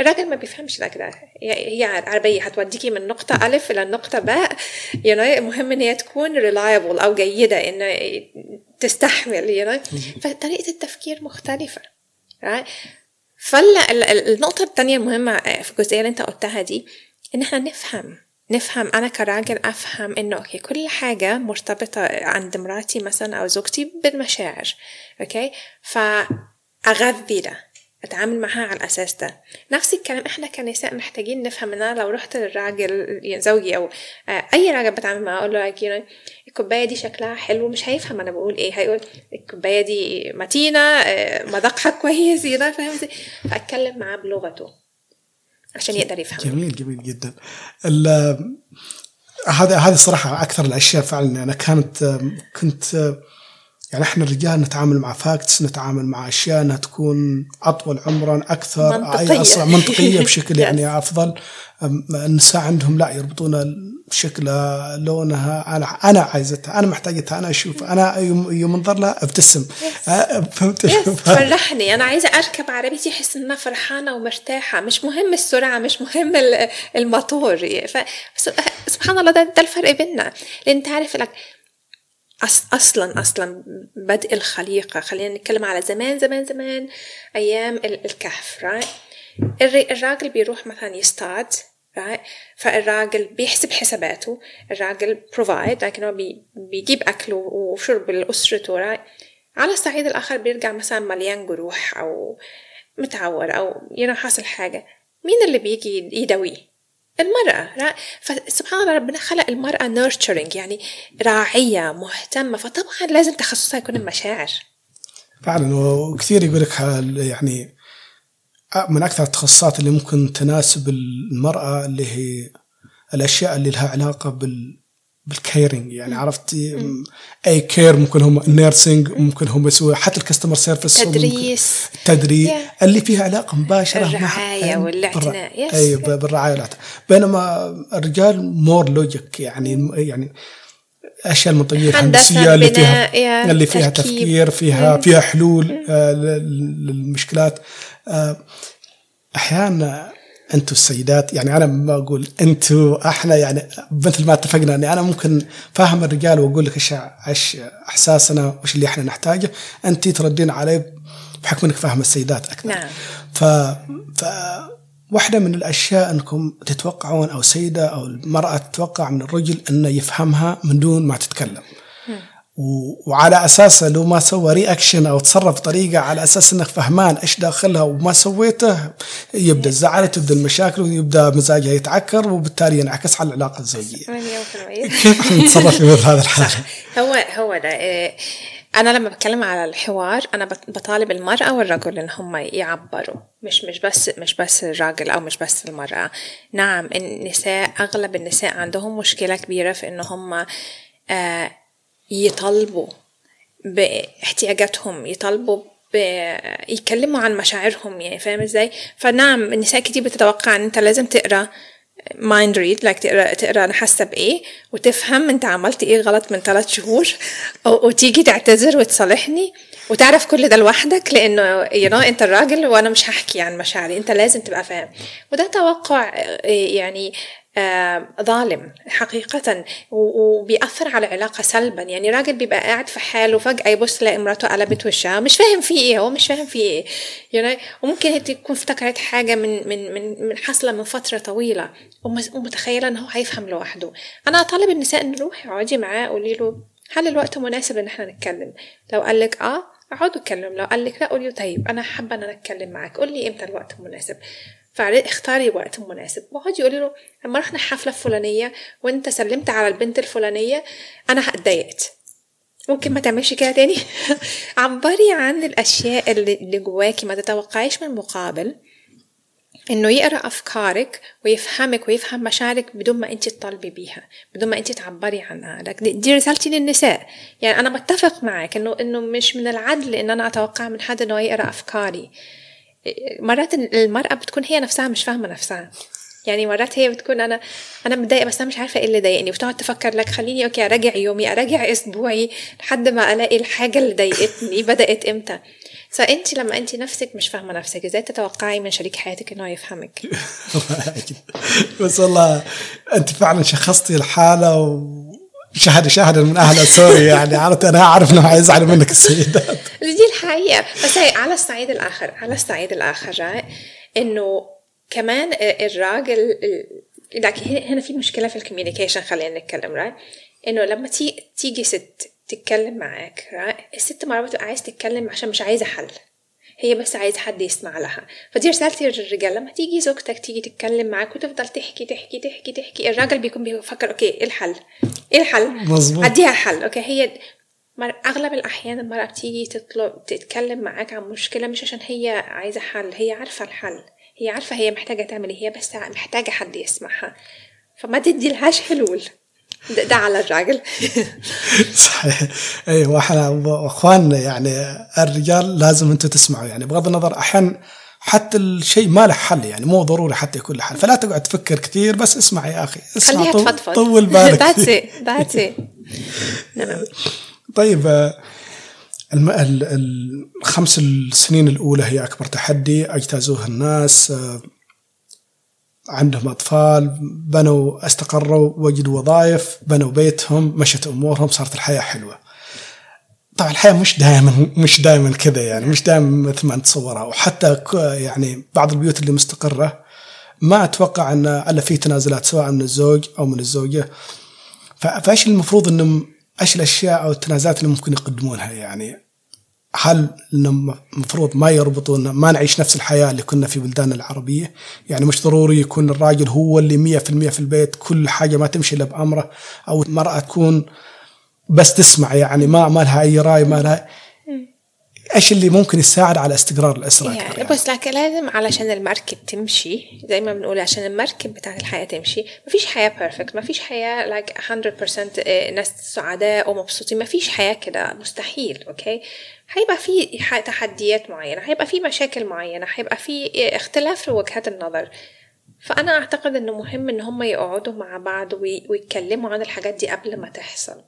الراجل ما بيفهمش ده كده هي عربية هتوديكي من نقطة ألف إلى النقطة باء you know المهم إن هي تكون reliable أو جيدة إن تستحمل you know فطريقة التفكير مختلفة right? فالنقطة الثانية المهمة في الجزئية اللي أنت قلتها دي إن إحنا نفهم نفهم أنا كراجل أفهم إنه أوكي كل حاجة مرتبطة عند مراتي مثلا أو زوجتي بالمشاعر أوكي؟ فأغذي ده أتعامل معاها على الأساس ده. نفس الكلام إحنا كنساء محتاجين نفهم ان أنا لو رحت للراجل زوجي أو أي راجل بتعامل معاه أقول له الكوباية دي شكلها حلو مش هيفهم أنا بقول إيه هيقول الكوباية دي متينة مذاقها كويس فاهم فأتكلم معاه بلغته. عشان يقدر يفهم جميل جميل جدا. هذا هذه الصراحه أكثر الأشياء فعلا. أنا كانت كنت يعني إحنا الرجال نتعامل مع فاكتس نتعامل مع أشياء إنها تكون أطول عمرا أكثر منطقية. اي اسرع منطقية بشكل يعني أفضل. النساء عندهم لا يربطون بشكل لونها. أنا أنا عايزتها أنا محتاجتها أنا أشوف أنا يوم انظر لها أبتسم. فهمت؟ فرحني. أنا عايزة أركب عربيتي أحس ان أنا فرحانة ومرتاحة. مش مهم السرعة مش مهم الموتور سبحان الله ده, ده الفرق بيننا. لأن انت عارف لك أصلا أصلا بدء الخليقة خلينا نتكلم على زمان زمان زمان أيام الكهف right? الراجل بيروح مثلا يصطاد right? فالراجل بيحسب حساباته الراجل provide لكن هو بيجيب اكله وشرب لأسرته right? على الصعيد الآخر بيرجع مثلا مليان جروح أو متعور أو يعني حاصل حاجة مين اللي بيجي يداويه المرأة فسبحان الله ربنا خلق المرأة nurturing يعني راعية مهتمة. فطبعا لازم تخصصها يكون المشاعر. فعلا وكثير يقول لك يعني من أكثر التخصصات اللي ممكن تناسب المرأة اللي هي الأشياء اللي لها علاقة بال بال caring يعني عرفت؟ أي care ممكن هم ال nursing ممكن هم يسووا حتى ال customer service تدريس. التدريب yeah. اللي فيها علاقة مباشرة الرعاية والاعتناء أي بالرعاية والاعتناء بينما الرجال more logic يعني يعني الاشياء المنطقية الهندسية اللي فيها اللي فيها تركيب. تفكير فيها فيها حلول آه للمشكلات. آه أحيانا أنتم السيدات يعني أنا ما أقول أنتم إحنا يعني مثل ما اتفقنا إني أنا ممكن فاهم الرجال وأقول لك إيش إيش إحساسنا وإيش اللي إحنا نحتاجه انت تردين علي بحكم إنك فاهمه السيدات أكثر نعم. ف ف واحدة من الأشياء أنكم تتوقعون أو سيدة أو المرأة تتوقع من الرجل أنه يفهمها من دون ما تتكلم وعلى اساسه لو ما سوى رياكشن أو تصرف بطريقه على أساس إنك فهمان إيش داخلها وما سويته يبدأ الزعل تبدأ المشاكل ويبدأ مزاجها يتعكر وبالتالي ينعكس على العلاقة الزوجية. كيف نتصرف في مثل هذا الحال؟ هو هو ده. أنا لما بتكلم على الحوار أنا بطالب المرأة والرجل إن هم يعبروا. مش مش بس مش بس الراجل أو مش بس المرأة. نعم النساء أغلب النساء عندهم مشكلة كبيرة في إن هم آه يطالبوا باحتياجاتهم يطالبوا يتكلموا عن مشاعرهم يعني فاهم إزاي؟ فنعم النساء كتير بتتوقع إن أنت لازم تقرأ mind read like تقرأ تقرأ أنا حاسة بإيه وتفهم أنت عملت إيه غلط من ثلاث شهور وتيجي تعتذر وتصالحني وتعرف كل ده لوحدك لأنه you know أنت الراجل وأنا مش هحكي عن مشاعري أنت لازم تبقى فاهم. وده توقع يعني ظالم حقيقة وبيأثر على العلاقة سلبا. يعني راجل بيبقى قاعد في حاله فجأة يبص يلاقي مراته قلبت وشها مش فاهم في إيه هو مش فاهم في إيه يعني وممكن تكون افتكرت حاجة من من من من حاصلة من فترة طويلة ومتخيلة إن هو هيفهم لوحده. أنا أطالب النساء إن روحي اقعدي معاه قولي له هل الوقت مناسب إن إحنا نتكلم؟ لو قال لك آه اقعدوا اتكلم لو قال لك لا قولي طيب أنا حابة إن أنا أتكلم معاك قول لي إمتى الوقت المناسب فاختاري وقت مناسب. واقعدي يقولي له لما رحنا الحفله الفلانيه وأنت سلمت على البنت الفلانية أنا اتضايقت. ممكن ما تعملش كده تاني؟ عبري عن الأشياء اللي جواكي ما تتوقعيش من المقابل إنه يقرأ أفكارك ويفهمك ويفهم مشاعرك بدون ما انت تطالبي بيها بدون ما انت تعبري عنها. دي رسالتي للنساء. يعني أنا بتفق معك انه إنه مش من العدل إن أنا أتوقع من حد إنه يقرأ أفكاري. مرات المرأة بتكون هي نفسها مش فاهمة نفسها. يعني مرات هي بتكون أنا أنا متضايقة بس أنا مش عارفة إيه اللي ضايقني. وتقعد تفكر like خليني okay أراجع يومي أراجع أسبوعي لحد ما ألاقي الحاجة اللي ضايقتني بدأت إمتى. فانت لما انت نفسك مش فاهمة نفسك إزاي تتوقعي من شريك حياتك إنه يفهمك؟ بس والله انت فعلا شخصتي الحالة و شهد شهد من أهل سوري يعني عرفت؟ أنا أعرف إنه حيزعلوا منك السيدات. دي الحقيقة بس هي على الصعيد الآخر على الصعيد الآخر إنه كمان الراجل like هنا في مشكلة في ال communication خلينا نتكلم right إنه لما تيجي ست تتكلم معاك الست مرات بتبقى عايز تتكلم عشان مش عايزة حل. هي بس عايز حد يسمع لها. فدي رسالتي للرجال لما تيجي زوجتك تيجي تتكلم معاك وتفضل تحكي تحكي تحكي تحكي الراجل بيكون بيفكر okay إيه الحل؟ إيه الحل؟ مظبوط. أديها حل. okay هي أغلب الأحيان المراه بتيجي تطلب تتكلم معاك عن مشكلة مش عشان هي عايزة حل هي عارفة الحل. هي عارفة هي محتاجة تعمل إيه هي بس محتاجة حد يسمعها. فما تدي لهاش حلول. ده, ده على الراجل صحيح. أي وإحنا اخواننا يعني الرجال لازم أنتم تسمعوا. يعني بغض النظر أحيانا حتى الشيء ما له حل يعني مو ضروري حتى يكون له حل. فلا تقعد تفكر كثير بس اسمع يا أخي. اسمع خليها تفضفض. طول بالك. that's it that's it طيب الم... الخمس السنين الأولى هي أكبر تحدي أجتازوها الناس عندهم أطفال بنوا استقروا وجدوا وظائف بنوا بيتهم مشت أمورهم صارت الحياة حلوة. طبعا الحياة مش دائما مش دائما كذا يعني مش دائما مثل ما نتصورها وحتى يعني بعض البيوت اللي مستقرة ما أتوقع أن إلا في تنازلات سواء من الزوج أو من الزوجة. فإيش المفروض إنهم إيش الأشياء أو التنازلات اللي ممكن يقدمونها يعني؟ هل المفروض ما يربطون ما نعيش نفس الحياة اللي كنا في بلدان العربية؟ يعني مش ضروري يكون الراجل هو اللي مية في المية في البيت كل حاجة ما تمشي إلا بأمره أو المرأة تكون بس تسمع يعني ما ما لها أي رأي ما لها إيش اللي ممكن يساعد على استقرار الاسره يعني, يعني بس لكن لازم علشان المركب تمشي زي ما بنقول عشان المركب بتاعت الحياة تمشي ما فيش حياه perfect ما فيش حياه like like 100% ناس سعداء ومبسوطين ما فيش حياة كده مستحيل okay هيبقى في تحديات معينة هيبقى في مشاكل معينة هيبقى في اختلاف في وجهات النظر. فأنا أعتقد إنه مهم إن هم يقعدوا مع بعض ويتكلموا عن الحاجات دي قبل ما تحصل.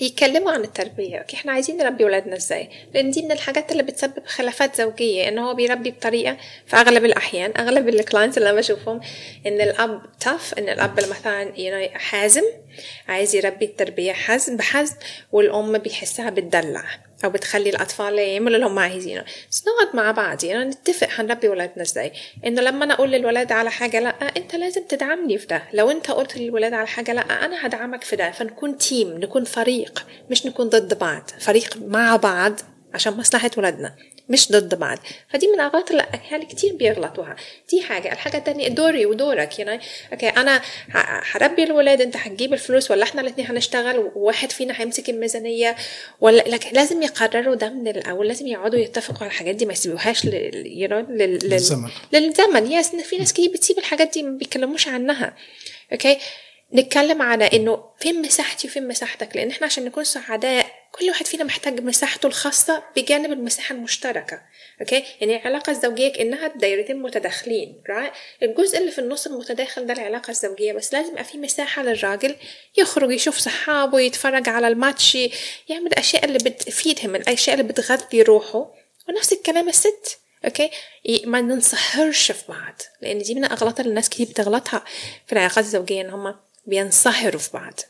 يتكلموا عن التربية. okay إحنا عايزين نربي ولادنا إزاي؟ لأن دي من الحاجات اللي بتسبب خلافات زوجية إن هو بيربي بطريقة في أغلب الأحيان أغلب ال clients اللي أنا بشوفهم إن الأب tough إن الأب مثلا حازم عايز يربي التربية حزم بحزم والأم بيحسها بتدلع. أو بتخلي الأطفال يعملوا اللي هم عايزينه. بس نقعد مع بعض يعني نتفق هنربي ولادنا إزاي. إنه لما أنا أقول للولاد على حاجة لأ أنت لازم تدعمني في ده. لو أنت قلت للولاد على حاجة لأ أنا هدعمك في ده. فنكون تيم نكون فريق مش نكون ضد بعض. فريق مع بعض عشان مصلحة ولادنا. مش ضد بعض. فدي من الاغلاط اللي الاهالي كتير بيغلطوها. دي حاجة. الحاجة الثانية دوري ودورك يعني okay أنا هربي الولاد أنت هتجيب الفلوس ولا إحنا الاثنين هنشتغل؟ وواحد فينا هيمسك الميزانية ولا؟ لكن لازم يقرروا ده من الأول. لازم يقعدوا يتفقوا على الحاجات دي ما يسيبوهاش. للزمن. للزمن. yes في ناس كتير بتسيب الحاجات دي ما بيتكلموش عنها. okay؟ نتكلم على إنه فين مساحتي وفين مساحتك؟ لأن إحنا عشان نكون سعداء كل واحد فينا محتاج مساحته الخاصة بجانب المساحة المشتركة okay؟ يعني العلاقة الزوجية كأنها دايرتين متداخلين right? الجزء اللي في النص المتداخل ده العلاقة الزوجية بس لازم يبقى في مساحة للراجل يخرج يشوف صحابه يتفرج على الماتش يعمل الأشياء اللي بتفيدهم الأشياء اللي بتغذي روحه ونفس الكلام الست أوكي؟ ما ننصهرش في بعض لأن دي من الأغلاط اللي الناس كتير بتغلطها في العلاقات الزوجية إن هم بينصهروا في بعض.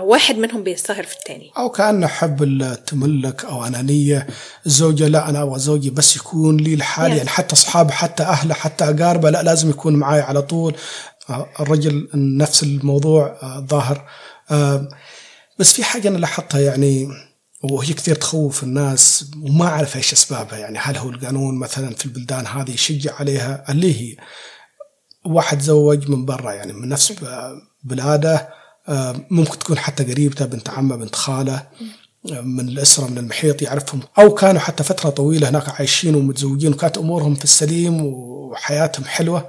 واحد منهم بينصهر في الثاني أو كأنه حب التملك أو أنانية الزوجة لا أنا أبغى زوجي بس يكون لي لحالي yeah. يعني حتى أصحابه حتى أهله حتى أقاربه لا لازم يكون معي على طول. الرجل نفس الموضوع ظاهر. بس في حاجة أنا لاحظتها يعني وهي كثير تخوف الناس وما أعرف إيش أسبابها. يعني هل هو القانون مثلا في البلدان هذه يشجع عليها؟ اللي هي واحد زوج من برا يعني من نفس بلاده ممكن تكون حتى قريبته بنت عمه بنت خاله من الأسرة من المحيط يعرفهم. أو كانوا حتى فترة طويلة هناك عايشين ومتزوجين وكانت أمورهم في السليم وحياتهم حلوة.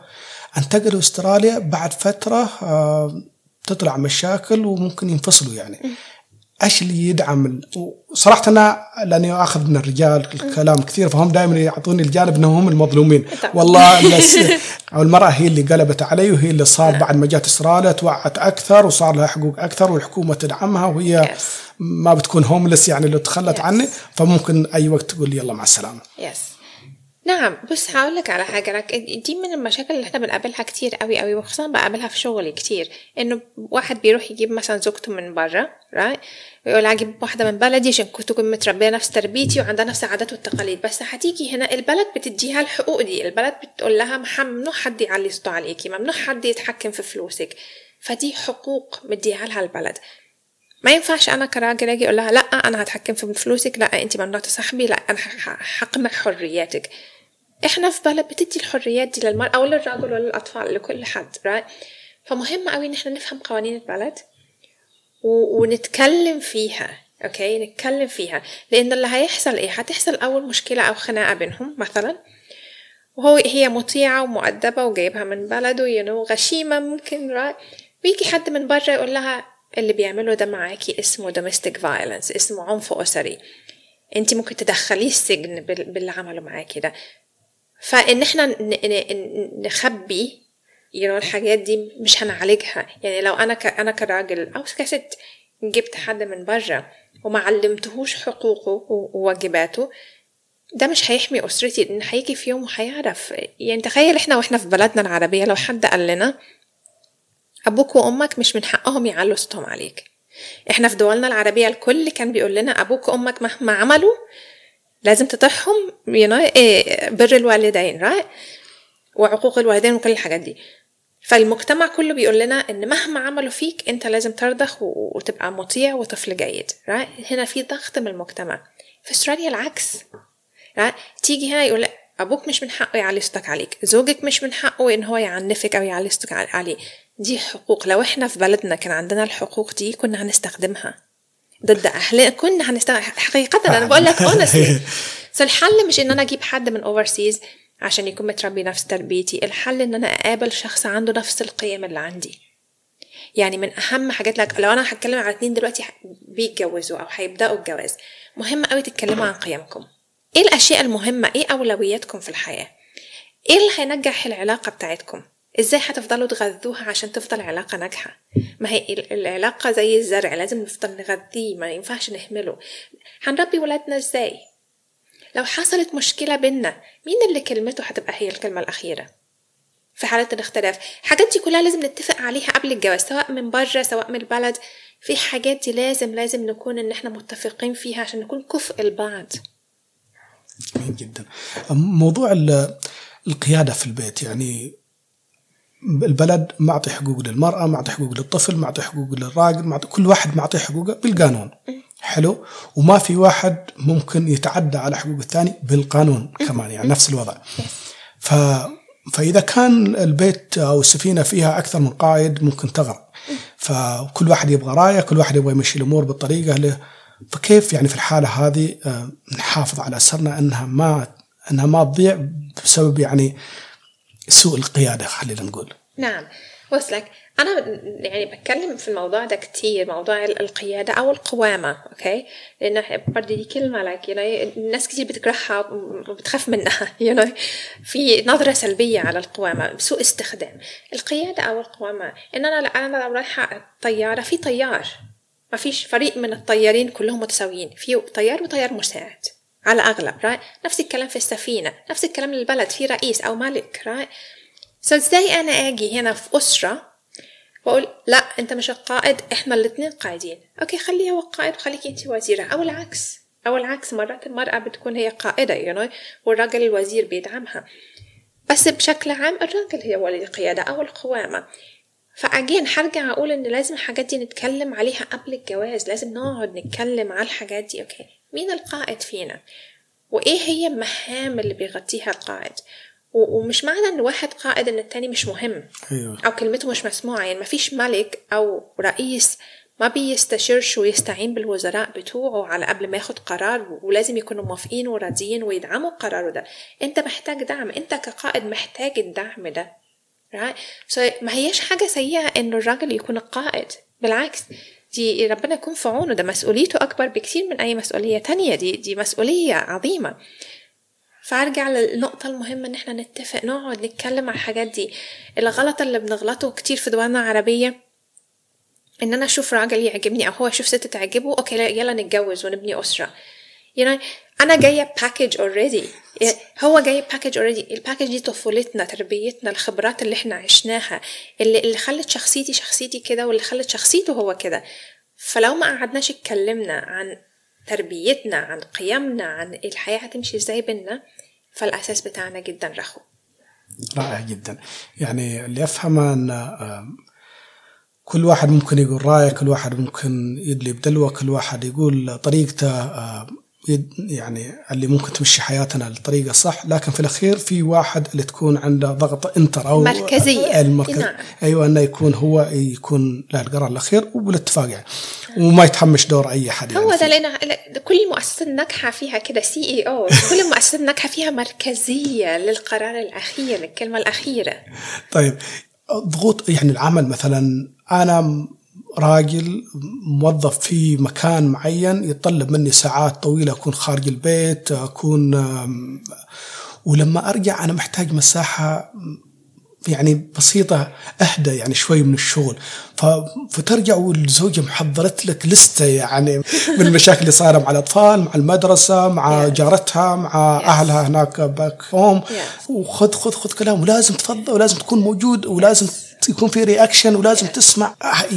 أنتقلوا إستراليا بعد فترة تطلع مشاكل وممكن ينفصلوا يعني. إيش اللي يدعم صراحة أنا لأني آخذ من الرجال كلام كثير فهم دائما يعطوني الجانب إنهم هم المظلومين. والله أو المراه هي اللي قلبت علي وهي اللي صار بعد ما جات استراليا توعت أكثر وصار لها حقوق أكثر والحكومة تدعمها وهي ما بتكون هوملس يعني لو تخلت عني. فممكن أي وقت تقول لي يلا مع السلامة. yes نعم بس هقول لك على حاجة like دي من المشاكل اللي إحنا بنقابلها كتير قوي قوي وخصوصا بقابلها في شغلي كتير. إنه واحد بيروح يجيب مثلا زوجته من بره right ويقول أجيب واحدة من بلدي عشان كنت تكون متربية نفس تربيتي وعندها نفس العادات والتقاليد. بس هتيجي هنا البلد بتديها الحقوق دي البلد بتقول لها ممنوع حد يعلي صوته عليكي ممنوع حد يتحكم في فلوسك. فدي حقوق مديها لها البلد. ما ينفعش أنا كراجل أجي أقول لها لا أنا هتحكم في فلوسك لا أنت ممنوع تصاحبي لا أنا هحجم لك حرياتك. إحنا في بلد بتدي الحريات دي للمرأة أو للرجل ولا لكل حد right? فمهم قوي إن إحنا نفهم قوانين البلد و... ونتكلم فيها أوكي نتكلم فيها. لأن اللي هيحصل إيه؟ هتحصل أول مشكلة أو خناقة بينهم مثلا وهو هي مطيعة ومؤدبة وجايبها من بلده ينو غشيمة ممكن راي ويجي حد من بره يقول لها اللي بيعمله ده معاكي اسمه domestic violence اسمه عنف أسري. انت ممكن تدخليه السجن باللي عمله معاكي ده. فإن إحنا نخبي يعني الحاجات دي مش هنعالجها. يعني لو أنا ك... أنا كراجل أو كست جبت حد من بره وما علمتهوش حقوقه وواجباته ده مش هيحمي أسرتي لأن هيجي في يوم وهيعرف. يعني تخيل إحنا وإحنا في بلدنا العربية لو حد قال لنا أبوك وأمك مش من حقهم يعلوا صوتهم عليك. إحنا في دولنا العربية الكل كان بيقول لنا أبوك وأمك مهما عملوا لازم تطيعهم you know, إيه بر الوالدين right? وعقوق الوالدين وكل الحاجات دي فالمجتمع كله بيقول لنا إن مهما عملوا فيك أنت لازم ترضخ وتبقى مطيع وطفل جيد right? هنا في ضغط من المجتمع في أستراليا العكس right? تيجي هنا يقول أبوك مش من حقه يعلي صوتك عليك زوجك مش من حقه إن هو يعنفك أو يعلي صوتك عليه دي حقوق لو إحنا في بلدنا كان عندنا الحقوق دي كنا هنستخدمها ضد اهلنا كنا هنستخدم حقيقة أنا بقول لك honestly. الحل مش إن أنا أجيب حد من اوفرسيز عشان يكون متربي نفس تربيتي. الحل إن أنا أقابل شخص عنده نفس القيم اللي عندي. يعني من أهم حاجات لك لو أنا هتكلم على اتنين دلوقتي بيتجوزوا أو هيبدأوا الجواز مهم قوي تتكلموا عن قيمكم. إيه الأشياء المهمة؟ إيه أولوياتكم في الحياة؟ إيه اللي هينجح العلاقة بتاعتكم؟ إزاي هتفضلوا تغذوها عشان تفضل علاقة ناجحة؟ ما هي العلاقة زي الزرع لازم نفضل نغذيه ما ينفعش نهمله هنربي ولادنا إزاي؟ لو حصلت مشكلة بينا مين اللي كلمته هتبقى هي الكلمة الأخيرة؟ في حالة الاختلاف الحاجات دي كلها لازم نتفق عليها قبل الجواز سواء من بره سواء من البلد. في حاجات دي لازم لازم نكون إن إحنا متفقين فيها عشان نكون كفء البعض جميل جدا. موضوع القيادة في البيت يعني البلد معطي حقوق للمرأة معطي حقوق للطفل معطي حقوق للراجل معطي كل واحد معطي حقوقه بالقانون. حلو؟ وما في واحد ممكن يتعدى على حقوق الثاني بالقانون كمان يعني نفس الوضع. ف فإذا كان البيت أو السفينة فيها أكثر من قائد ممكن تغرق. فكل واحد يبغى راية كل واحد يبغى يمشي الأمور بالطريقة له. فكيف يعني في الحالة هذه نحافظ على أسرنا أنها ما أنها ما تضيع بسبب يعني سوء القيادة خلينا نقول. نعم. وصلك. أنا يعني بتكلم في الموضوع ده كتير موضوع القيادة أو القوامة أوكي؟ لأن برضه دي كلمة لك يعني الناس كتير بتكرهها وبتخاف منها يعني في نظرة سلبية على القوامة سوء استخدام. القيادة أو القوامة إن أنا أنا لو رايحة طيارة في طيار. ما فيش فريق من الطيارين كلهم متساويين في طيار وطيار مساعد. على الأغلب right نفس الكلام في السفينة نفس الكلام للبلد في رئيس أو ملك right so إزاي أنا أجي هنا في أسرة وأقول لا أنت مش القائد إحنا الاتنين قائدين okay خليه هو القائد وخليكي أنت وزيرة. أو العكس أو العكس مرات المرأة بتكون هي قائدة you know, والراجل الوزير بيدعمها. بس بشكل عام الراجل هو القيادة أو القوامة. ف again هرجع أقول إن لازم الحاجات دي نتكلم عليها قبل الجواز لازم نقعد نتكلم على الحاجات دي okay. مين القائد فينا؟ وإيه هي المهام اللي بيغطيها القائد؟ ومش معنى إن واحد قائد إن التاني مش مهم. أيوة. أو كلمته مش مسموعة. يعني مفيش ملك أو رئيس ما بيستشيرش ويستعين بالوزراء بتوعه على قبل ما ياخد قرار ولازم يكونوا موافقين وراضيين ويدعموا قراره ده. أنت محتاج دعم. أنت كقائد محتاج الدعم ده. Right? so ما هيش حاجة سيئة انه الراجل يكون القائد. بالعكس. دي ربنا يكون في عونه. ده مسؤوليته أكبر بكثير من أي مسؤولية تانية. دي دي مسؤولية عظيمة. فأرجع للنقطة المهمة إن إحنا نتفق نقعد نتكلم على الحاجات دي. الغلط اللي بنغلطه كتير في دولنا العربية إن أنا أشوف راجل يعجبني أو هو يشوف ست تعجبه okay يلا نتجوز ونبني أسرة. No أنا جاية package already هو جاي package already ال package دي طفولتنا تربيتنا الخبرات اللي إحنا عشناها اللي اللي خلت شخصيتي شخصيتي كده واللي خلت شخصيته هو كده. فلو ما قعدناش اتكلمنا عن تربيتنا عن قيمنا عن الحياة هتمشي إزاي بينا فالأساس بتاعنا جدا رخو. رائع جدا. يعني اللي أفهمه أن كل واحد ممكن يقول رأيه كل واحد ممكن يدلي بدلوه كل واحد يقول طريقته يعني اللي ممكن تمشي حياتنا الطريقة الصح لكن في الأخير في واحد اللي تكون عنده ضغط إنتر أو مركزية. المركز نعم. أيوه إنه يكون هو يكون له القرار الأخير وبالاتفاق يعني وما يتحمش دور أي حد هو يعني ده لأن كل المؤسسات الناجحه فيها كده سي إي أو. كل المؤسسات الناجحه فيها مركزية للقرار الأخير الكلمة الأخيرة. طيب ضغوط يعني العمل مثلا أنا راجل موظف في مكان معين يتطلب مني ساعات طويلة أكون خارج البيت أكون ولما أرجع أنا محتاج مساحة يعني بسيطة أهدى يعني شوي من الشغل. فترجع والزوجة محضرت لك لستة يعني من المشاكل اللي صايرة مع الأطفال مع المدرسة مع جارتها مع أهلها هناك باك هوم وخذ خذ خذ كلام ولازم تفضل ولازم تكون موجود ولازم يكون في reaction ولازم تسمع.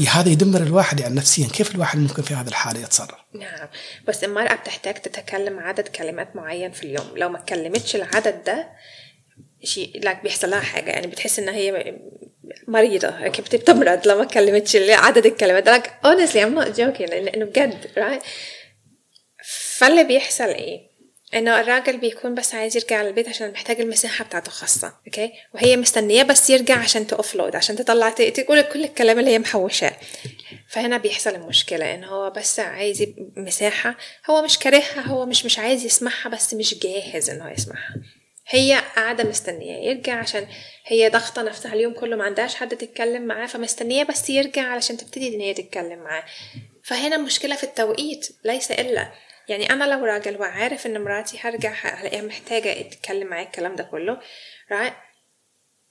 هذا يدمر الواحد يعني نفسيا. كيف الواحد ممكن في هذه الحالة يتصرف؟ نعم. بس المرأة بتحتاج تتكلم عدد كلمات معين في اليوم. لو ما تكلمتش العدد ده she like بيحصل لها حاجة. يعني بتحس إن هي مريضة. بتمرض لو ما كلمتش عدد الكلمات. like honestly I'm not joking. لأنه بجد right فاللي بيحصل إيه؟ إنه الراجل بيكون بس عايز يرجع للبيت عشان محتاج المساحة بتاعته خاصه okay؟ وهي مستنية بس يرجع عشان ت offload عشان تطلع تقول كل الكلام اللي هي محوشاه. فهنا بيحصل المشكلة إن هو بس عايز مساحة هو مش كارهها هو مش مش عايز يسمعها بس مش جاهز انه يسمعها. هي قاعدة مستنية يرجع عشان هي ضغطة نفسها اليوم كله ما عندهاش حد تتكلم معاه فمستنية بس يرجع علشان تبتدي إن هي تتكلم معاه. فهنا المشكلة في التوقيت ليس إلا يعني أنا لو راجل وعارف إن مراتي هرجع هلاقيها محتاجة تتكلم معايا الكلام ده كله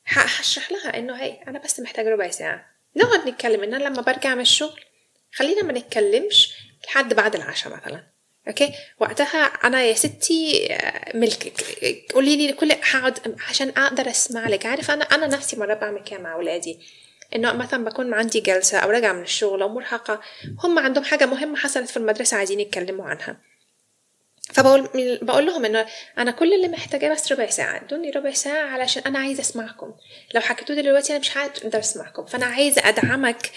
هشرح لها إنه هي أنا بس محتاجة ربع ساعة. نقعد نتكلم. إن أنا لما برجع من الشغل خلينا ما نتكلمش لحد بعد العشاء مثلا. أوكي؟ وقتها أنا يا ستي ملكك قولي لي كل هقعد عشان أقدر أسمع لك. عارف أنا أنا نفسي مرة بعمل كده مع أولادي. إنه مثلا بكون عندي جلسة أو راجعة من الشغل أو مرهقة هم عندهم حاجة مهمة حصلت في المدرسة عايزين يتكلموا عنها. فبقول بقول لهم إنه أنا كل اللي محتاجاه بس ربع ساعة. إدوني ربع ساعة علشان أنا عايزة أسمعكم. لو حكيتوا دلوقتي أنا مش هقدر أسمعكم. فأنا عايزة أدعمك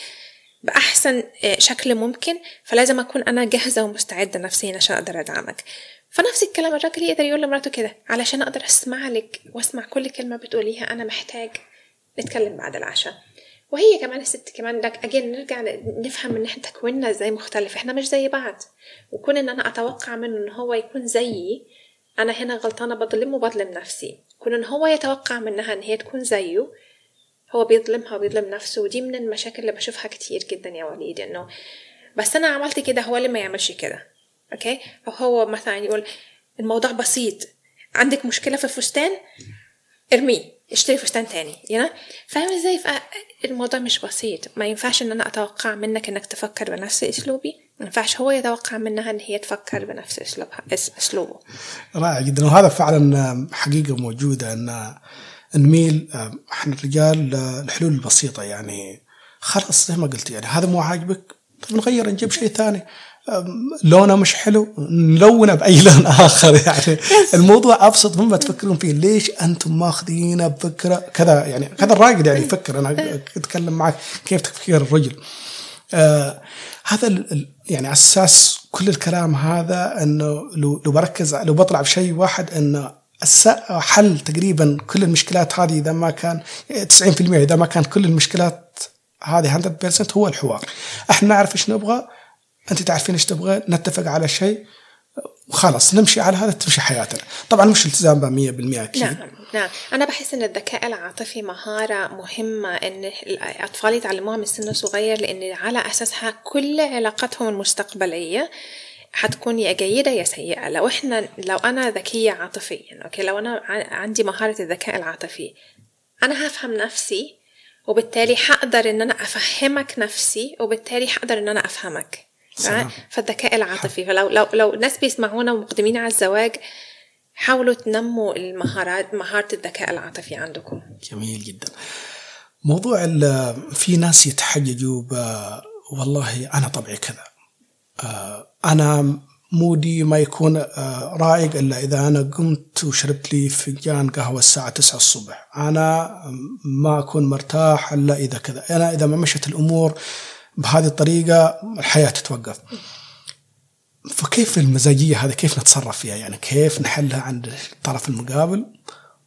بأحسن شكل ممكن. فلازم أكون أنا جاهزة ومستعدة نفسيا عشان أقدر أدعمك. فنفس الكلام الراجل يقدر يقول لمراته كده علشان أقدر أسمع لك وأسمع كل كلمة بتقوليها أنا محتاج نتكلم بعد العشاء. وهي كمان الست كمان لك أجين نرجع نفهم إن إحنا تكويننا إزاي مختلف إحنا مش زي بعض. وكون إن أنا أتوقع منه إن هو يكون زيي أنا هنا غلطانة بظلمه وبظلم نفسي. كون إن هو يتوقع منها إن هي تكون زيه هو بيظلمها وبيظلم نفسه. ودي من المشاكل اللي بشوفها كتير جدا يا وليد إنه بس أنا عملت كده هو اللي ما يعملش كده؟ okay؟ أو هو مثلا يقول الموضوع بسيط. عندك مشكلة في الفستان؟ ارميه. اشتري فستان تاني you فاهم إزاي؟ الموضوع مش بسيط. ما ينفعش إن أنا أتوقع منك إنك تفكر بنفس أسلوبي. ما ينفعش هو يتوقع منها إن هي تفكر بنفس أسلوبها أسلوبه. رائع جدا. وهذا فعلا حقيقة موجودة ان نميل إحنا الرجال الحلول البسيطة يعني. خلاص زي ما قلت يعني هذا مو عاجبك؟ طيب نغير نجيب شيء ثاني. لونه مش حلو نلونه بأي لون آخر يعني. الموضوع أبسط مما تفكرون فيه ليش أنتم ماخذينه بفكره كذا؟ يعني كذا الراجل يعني يفكر أنا أتكلم معك كيف تفكير الرجل. آه هذا يعني أساس كل الكلام هذا إنه لو لو بركز لو بطلع بشيء واحد إنه حل تقريبا كل المشكلات هذه إذا ما كان 90% إذا ما كان كل المشكلات هذه 100% هو الحوار. إحنا نعرف إيش نبغى أنت تعرفين إيش تبغى نتفق على شيء وخلاص نمشي على هذا تمشي حياتنا. طبعا مش التزام ب 100% أكيد. نعم نعم. أنا بحس إن الذكاء العاطفي مهارة مهمة إن الأطفال يتعلموها من سن صغير لأن على أساسها كل علاقاتهم المستقبلية حتكون يا جيدة يا سيئة. لو إحنا لو أنا ذكية عاطفيا أوكي لو أنا عندي مهارة الذكاء العاطفي أنا هفهم نفسي وبالتالي حقدر إن أنا أفهمك نفسي وبالتالي حقدر إن أنا أفهمك. سلام. فالذكاء العاطفي. فلو لو لو ناس بيسمعونا ومقدمين على الزواج حاولوا تنموا المهارات مهارة الذكاء العاطفي عندكم. جميل جدا. موضوع ال- في ناس يتحججوا ب- والله أنا طبعي كذا. آه، أنا مودي ما يكون آه، رايق إلا إذا أنا قمت وشربت لي فنجان قهوة الساعة 9 الصبح. أنا ما أكون مرتاح إلا إذا كذا. أنا إذا ما مشت الأمور بهذه الطريقة الحياة تتوقف. فكيف المزاجية هذه كيف نتصرف فيها؟ يعني كيف نحلها عند الطرف المقابل؟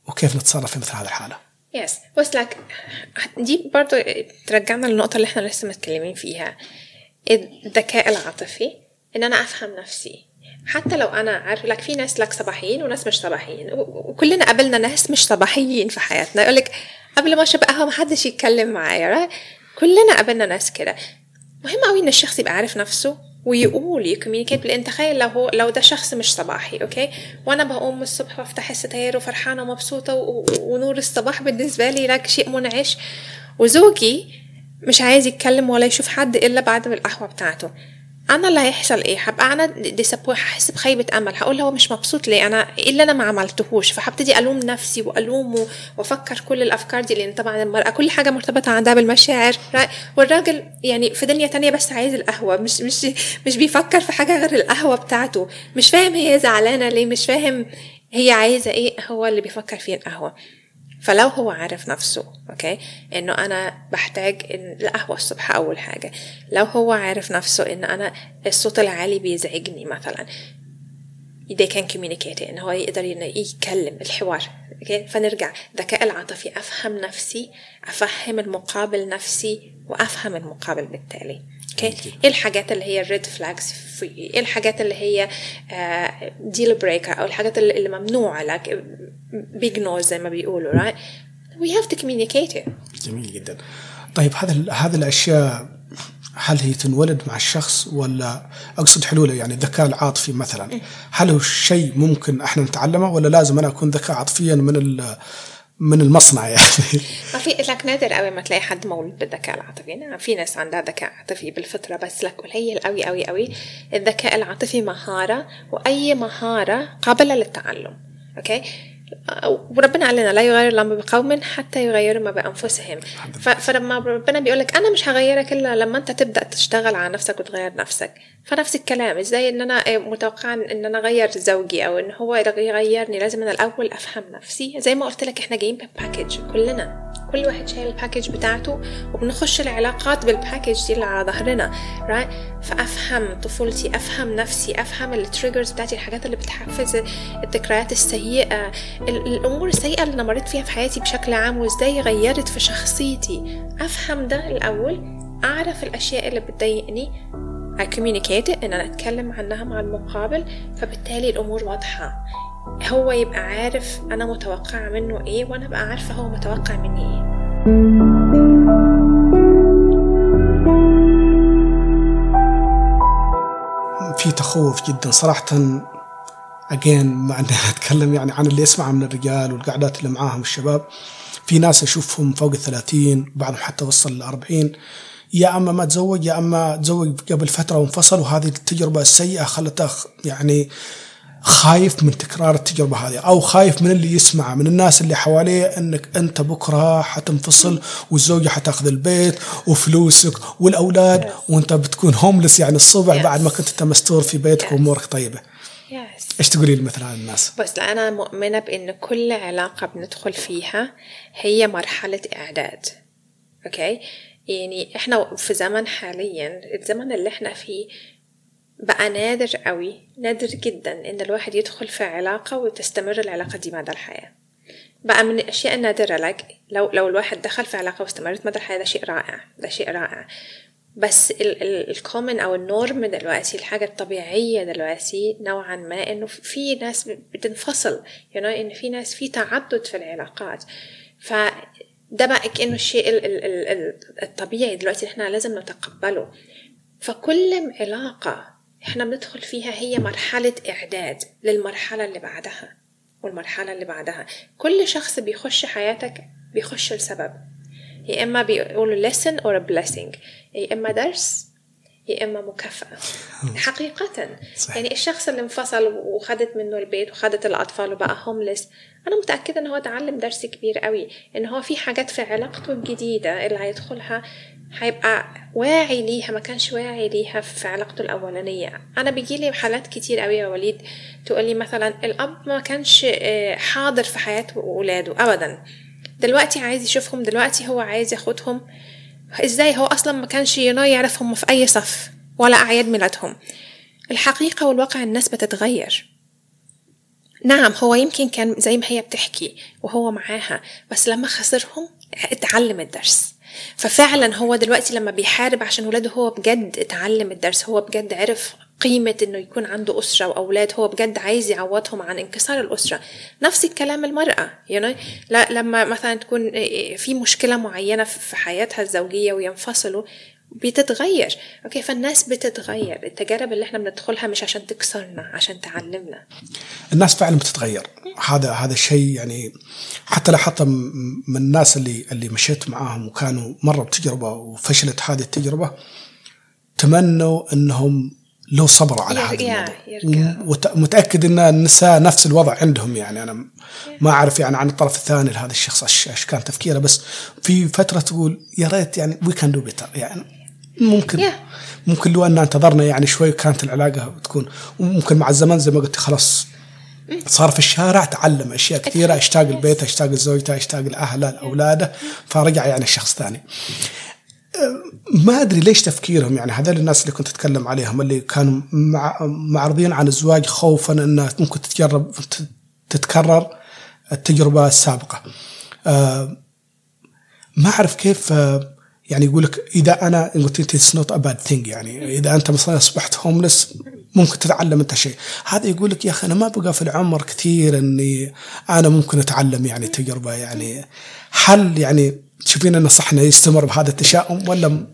وكيف نتصرف في مثل هذه الحالة؟ يس بس لك دي برضو ترجعنا للنقطة اللي إحنا لسه متكلمين فيها. الذكاء العاطفي إن أنا أفهم نفسي. حتى لو أنا عارف لك في ناس لك صباحيين وناس مش صباحيين. وكلنا قابلنا ناس مش صباحيين في حياتنا. يقول لك قبل ما اشرب قهوه ما حدش يتكلم معايا? كلنا قابلنا ناس كده. مهم قوي إن الشخص يبقى عارف نفسه ويقول ي communicate لأن تخيل لو هو لو ده شخص مش صباحي okay؟ وأنا بقوم الصبح وافتح الستاير وفرحانة ومبسوطة ونور الصباح بالنسبة لي like شيء منعش. وزوجي مش عايز يتكلم ولا يشوف حد إلا بعد القهوة بتاعته. أنا اللي هيحصل إيه. هبقى أنا disappointed هحس بخيبة أمل. هقول هو مش مبسوط ليه؟ أنا إيه اللي أنا ما عملتهوش. فهبتدي ألوم نفسي وألومه وأفكر كل الأفكار دي لأن طبعا المراه كل حاجة مرتبطة عندها بالمشاعر right والراجل يعني في دنيا تانية بس عايز القهوة. مش مش مش بيفكر في حاجة غير القهوة بتاعته. مش فاهم هي زعلانة ليه؟ مش فاهم هي عايزة إيه؟ هو اللي بيفكر فيه القهوة. فلو هو عارف نفسه okay إنه أنا بحتاج إن القهوة الصبح أول حاجة. لو هو عارف نفسه انه أنا الصوت العالي بيزعجني مثلا they can communicate إن هو يقدر يتكلم الحوار okay فنرجع. الذكاء العاطفي أفهم نفسي أفهم المقابل نفسي وأفهم المقابل بالتالي. okay إيه الحاجات اللي هي ال red flags في إيه الحاجات اللي هي deal breaker أو الحاجات اللي ممنوعة like big no's زي ما بيقولوا right? We have to communicate it. جميل جدا. طيب هذا هذه الأشياء هل هي تنولد مع الشخص ولا أقصد حلوله يعني الذكاء العاطفي مثلا هل هو شيء ممكن إحنا نتعلمه ولا لازم أنا أكون ذكاء عاطفيا من من المصنع يعني. ما في like نادر قوي ما تلاقي حد مولود بالذكاء العاطفي. نعم في ناس عندها ذكاء عاطفي بالفطرة بس like قليل قوي قوي قوي. الذكاء العاطفي مهارة وأي مهارة قابلة للتعلم. okay؟ وربنا قال لنا لا يغير الله بقوم حتى يغيروا ما بأنفسهم. فلما ربنا بيقول لك أنا مش هغيرك إلا لما أنت تبدأ تشتغل على نفسك وتغير نفسك. فنفس الكلام إزاي إن أنا متوقعة إن أنا أغير زوجي أو إن هو يغيرني لازم أنا الأول أفهم نفسي. زي ما قلت لك إحنا جايين ب package كلنا. كل واحد شايل ال package بتاعته وبنخش العلاقات بال package دي اللي على ظهرنا right فأفهم طفولتي أفهم نفسي أفهم ال triggers بتاعتي الحاجات اللي بتحفز الذكريات السيئة ال- الأمور السيئة اللي أنا مريت فيها في حياتي بشكل عام وإزاي غيرت في شخصيتي. أفهم ده الأول أعرف الأشياء اللي بتضايقني I communicate إن أنا أتكلم عنها مع المقابل فبالتالي الأمور واضحة. هو يبقى عارف أنا متوقعة منه إيه وأنا ابقى عارفة هو متوقع مني إيه. في تخوف جدا صراحة. اجين ما عندنا اتكلم يعني عن اللي يسمع من الرجال والقعدات اللي معاهم الشباب. في ناس أشوفهم فوق الثلاثين بعضهم حتى وصل الأربعين يا أما ما تزوج يا أما تزوج قبل فترة وانفصل وهذه التجربة السيئة خلته يعني خايف من تكرار التجربة هذه أو خايف من اللي يسمعه من الناس اللي حواليه إنك أنت بكرة حتنفصل والزوجة حتاخذ البيت وفلوسك والأولاد وأنت بتكون هوملس يعني الصبح Yes. بعد ما كنت أنت مستور في بيتك Yes. وأمورك طيبة yes. إيش تقولي لمثل هذه الناس؟ بس أنا مؤمنة بإن كل علاقة بندخل فيها هي مرحلة إعداد أوكي يعني إحنا في زمن حاليا الزمن اللي إحنا فيه بقى نادر قوي نادر جدا إن الواحد يدخل في علاقة وتستمر العلاقة دي مدى الحياة. بقى من الأشياء النادرة لك لو لو الواحد دخل في علاقة واستمرت مدى الحياة ده شيء رائع ده شيء رائع. بس الكومن أو النورم دلوقتي الحاجة الطبيعية دلوقتي نوعا ما إنه في ناس بتنفصل you know إن في ناس في تعدد في العلاقات. ف ده بقى كانه الشيء الطبيعي دلوقتي إحنا لازم نتقبله. فكل علاقة إحنا بندخل فيها هي مرحلة إعداد للمرحلة اللي بعدها والمرحلة اللي بعدها. كل شخص بيخش حياتك بيخش لسبب. يا إما بيقولوا lesson or a blessing. يا إما درس يا إما مكافأة. حقيقه. صحيح. يعني الشخص اللي انفصل وخدت منه البيت وخدت الأطفال وبقى هومليس أنا متأكدة إن هو تعلم درس كبير قوي إن هو في حاجات في علاقته الجديدة اللي هيدخلها هيبقى واعي ليها ما كانش واعي ليها في علاقته الأولانية. أنا بيجيلي حالات كتير قوي يا وليد تقولي مثلا الأب ما كانش آه، حاضر في حياة ولاده أبدا. دلوقتي عايز يشوفهم دلوقتي هو عايز ياخدهم. إزاي؟ هو أصلا ما كانش يعرفهم في أي صف ولا أعياد ميلادهم. الحقيقة والواقع الناس بتتغير. نعم هو يمكن كان زي ما هي بتحكي وهو معاها بس لما خسرهم اتعلم الدرس. ففعلا هو دلوقتي لما بيحارب عشان ولاده هو بجد اتعلم الدرس هو بجد عرف قيمة إنه يكون عنده أسرة وأولاد هو بجد عايز يعوضهم عن انكسار الأسرة نفس الكلام المرأة? لا لما مثلا تكون في مشكلة معينة في حياتها الزوجية وينفصلوا بتتغير. أوكي فالناس بتتغير. التجارب اللي إحنا بندخلها مش عشان تكسرنا عشان تعلمنا. الناس فعلا بتتغير. هذا هذا الشيء يعني حتى لاحظت من الناس اللي اللي مشيت معاهم وكانوا مروا بتجربة وفشلت هذه التجربة تمنوا إنهم لو صبروا على هذا الموضوع. ومتاكد إن النساء نفس الوضع عندهم يعني. أنا ما أعرف يعني عن الطرف الثاني لهذا الشخص إيش كان تفكيره بس في فترة تقول يا ريت يعني we can do better يعني. ممكن. Yeah. ممكن لو أن انتظرنا يعني شوي كانت العلاقة تكون وممكن مع الزمن زي ما قلت خلاص صار في الشارع تعلم أشياء كثيرة اشتاق البيت اشتاق لزوجته اشتاق لاهله لاولاده فرجع يعني شخص ثاني. ما أدري ليش تفكيرهم يعني هذول الناس اللي كنت أتكلم عليهم اللي كانوا معرضين عن الزواج خوفا انها ممكن تتجرب تتكرر التجربة السابقة. ما أعرف كيف يعني يقول لك إذا أنا it's not a bad thing يعني. إذا أنت مثلا أصبحت homeless ممكن تتعلم أنت شيء. هذا يقول لك يا أخي أنا ما بقى في العمر كثير إني أنا ممكن أتعلم يعني تجربة يعني. هل يعني تشوفين انه صح إنه يستمر بهذا التشاؤم ولا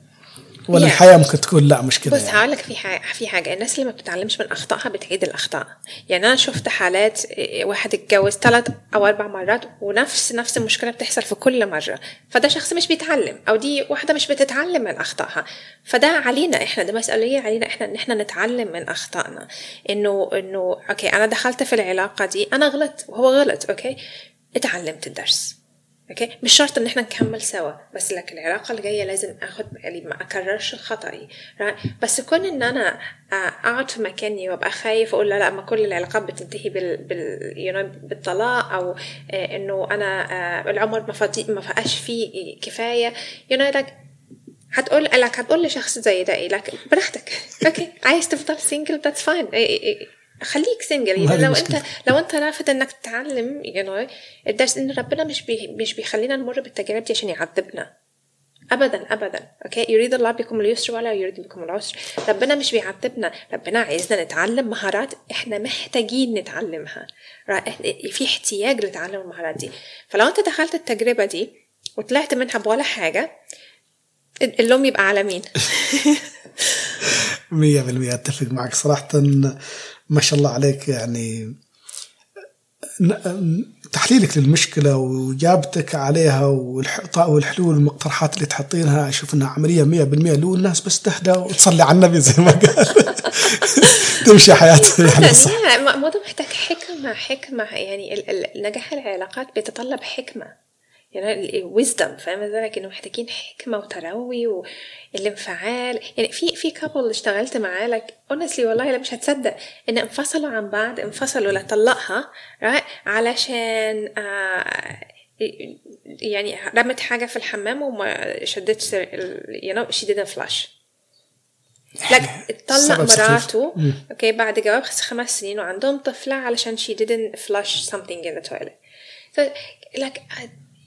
ولا يعني الحياة ممكن تكون لا مش كذا بس يعني. هقول لك في حاجة في حاجة. الناس اللي ما بتتعلمش من أخطائها بتعيد الأخطاء. يعني أنا شفت حالات إيه، واحد اتجوز ثلاث أو أربع مرات ونفس نفس المشكلة بتحصل في كل مرة. فده شخص مش بيتعلم أو دي واحدة مش بتتعلم من أخطائها. فده علينا إحنا ده مسؤولية علينا إحنا إن إحنا نتعلم من أخطائنا. إنه إنه okay أنا دخلت في العلاقة دي أنا غلط وهو غلط okay؟ اتعلمت الدرس. okay؟ مش شرط إن إحنا نكمل سوا بس لكن العلاقه الجاية لازم آخد بالي ما أكررش خطأي بس كون إن أنا أقعد في مكاني وأبقى خايف أقول لا لا ما كل العلاقات بتنتهي بال, بال... بالطلاق أو آه، إنه أنا آه، العمر ما فاضي ما فقاش فيه كفاية know like هتقول لك هتقول لشخص زي ده إيه؟ لك براحتك okay؟ عايز تفضل single that's fine خليك single يعني لو انت لو أنت رافض إنك تتعلم know الدرس إن ربنا مش بي مش بيخلينا نمر بالتجارب دي عشان يعذبنا. ابدا ابدا. okay يريد الله بكم اليسر ولا يريد بكم العسر. ربنا مش بيعذبنا. ربنا عايزنا نتعلم مهارات إحنا محتاجين نتعلمها. في احتياج لتعلم المهارات دي. فلو أنت دخلت التجربة دي وطلعت منها بولا حاجة اللوم يبقى على مين؟ مية بالمية أتفق معك صراحة. ما شاء الله عليك يعني تحليلك للمشكلة وإجابتك عليها والحلول والمقترحات اللي تحطينها أشوف أنها عملية مية بالمية. لو الناس بس تهدى وتصلي على النبي زي ما قال. تمشي حياتها يعني صح. الموضوع محتاج حكمة حكمة يعني نجاح العلاقات بيتطلب حكمة. يعني ويزدم فاهم ذلك انه محتاجين حكمة وتروي والانفعال يعني في في couple اشتغلت معاه like honestly والله لا مش هتصدق إن انفصلوا عن بعض انفصلوا لطلقها علشان آه يعني رمت حاجة في الحمام وما شدتش you know she didn't flush. like طلق مراته okay بعد جواب خمس سنين وعندهم طفلة علشان she didn't flush something in the toilet. So, like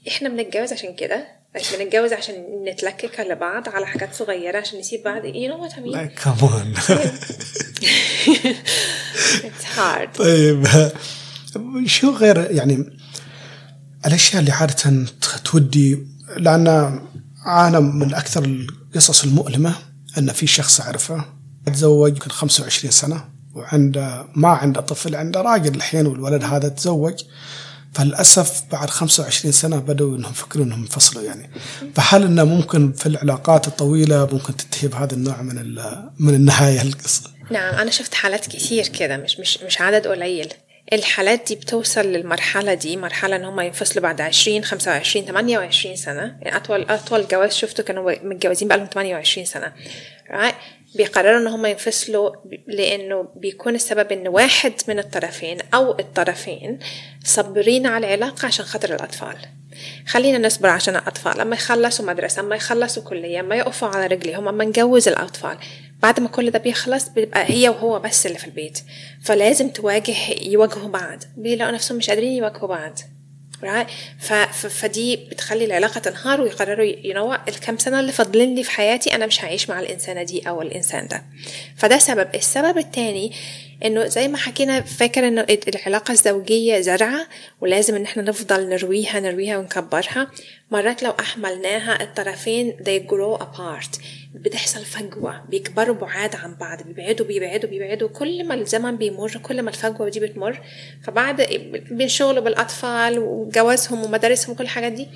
إحنا بنتجوز عشان كده. بس بنتجوز عشان نتلكك على بعض على حاجات صغيرة عشان نسيب بعض. Know what I mean? لا كمان it's hard. طيب. شو غير يعني الأشياء اللي عادة تودي؟ لأن أنا من أكثر القصص المؤلمة إن في شخص أعرفه تزوج يمكن 25 سنة وعنده ما عنده طفل عنده راجل الحين والولد هذا تزوج. فللأسف بعد 25 سنة بدأوا إنهم يفكرون إنهم ينفصلوا يعني فهل إنه ممكن في العلاقات الطويلة ممكن تنتهي بهذا النوع من من النهاية القصة؟ نعم أنا شفت حالات كثير كذا مش مش مش عدد قليل الحالات دي بتوصل للمرحلة دي مرحلة إن هم ينفصلوا بعد 20 25 28 سنة يعني أطول أطول جواز شفته كانوا متجوزين بقالهم 28 سنة right? بيقرروا إن هم ينفصلوا لأنه بيكون السبب إن واحد من الطرفين أو الطرفين صبرين على العلاقة عشان خاطر الأطفال. خلينا نصبر عشان الأطفال. أما يخلصوا مدرسة أما يخلصوا كلية أما يقفوا على رجليهم أما نجوز الأطفال. بعد ما كل ده بيخلص بيبقى هي وهو بس اللي في البيت. فلازم تواجه يواجهوا بعض. بيلاقوا نفسهم مش قادرين يواجهوا بعض. Right? فدي بتخلي العلاقة تنهار ويقرروا ينوع الكام سنة اللي فاضلين لي في حياتي أنا مش هعيش مع الإنسانة دي أو الإنسان ده. فده سبب. السبب التاني إنه زي ما حكينا فاكر إنه العلاقة الزوجية زرعة ولازم إن إحنا نفضل نرويها نرويها ونكبرها. مرات لو أحملناها الطرفين they grow apart. بتحصل فجوة بيكبروا بعاد عن بعض بيبعدوا بيبعدوا بيبعدوا. كل ما الزمن بيمر كل ما الفجوة دي بتمر فبعد بينشغلوا بالأطفال وجوازهم ومدارسهم وكل الحاجات دي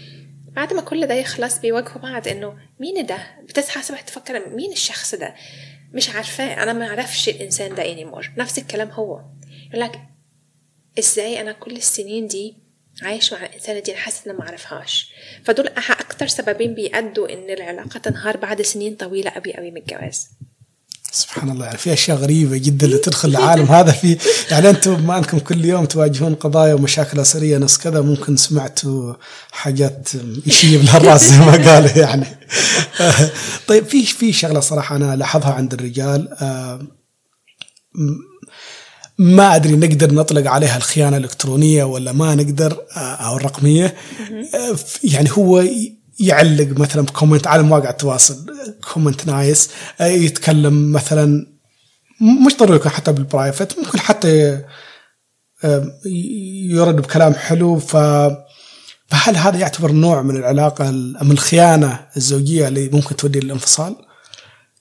بعد ما كل ده يخلص بيواجهوا بعض. إنه مين ده؟ بتصحى الصبح تفكر مين الشخص ده؟ مش عارفاه أنا ما أعرفش الإنسان ده انيمور نفس الكلام هو. يقول لك إزاي أنا كل السنين دي عايش مع الانسانه دي؟ حاسس ان ما أعرفهاش. فدول أكتر سببين بيأدوا إن العلاقة تنهار بعد سنين طويلة قوي قوي من الجواز. سبحان الله يعني في أشياء غريبة جدا اللي تدخل العالم. هذا في يعني أنتم ما انكم كل يوم تواجهون قضايا ومشاكل أسرية ناس كذا ممكن سمعتوا حاجات يشيب لها الراس زي ما قالوا يعني. طيب في في شغلة صراحة أنا لاحظها عند الرجال ما أدري نقدر نطلق عليها الخيانة الإلكترونية ولا ما نقدر أو الرقمية. يعني هو يعلق مثلا ب comment على مواقع التواصل comment nice يتكلم مثلا مش ضروري يكون حتى بال private ممكن حتى يرد بكلام حلو ف فهل هذا يعتبر نوع من العلاقة من الخيانة الزوجية اللي ممكن تودي للانفصال؟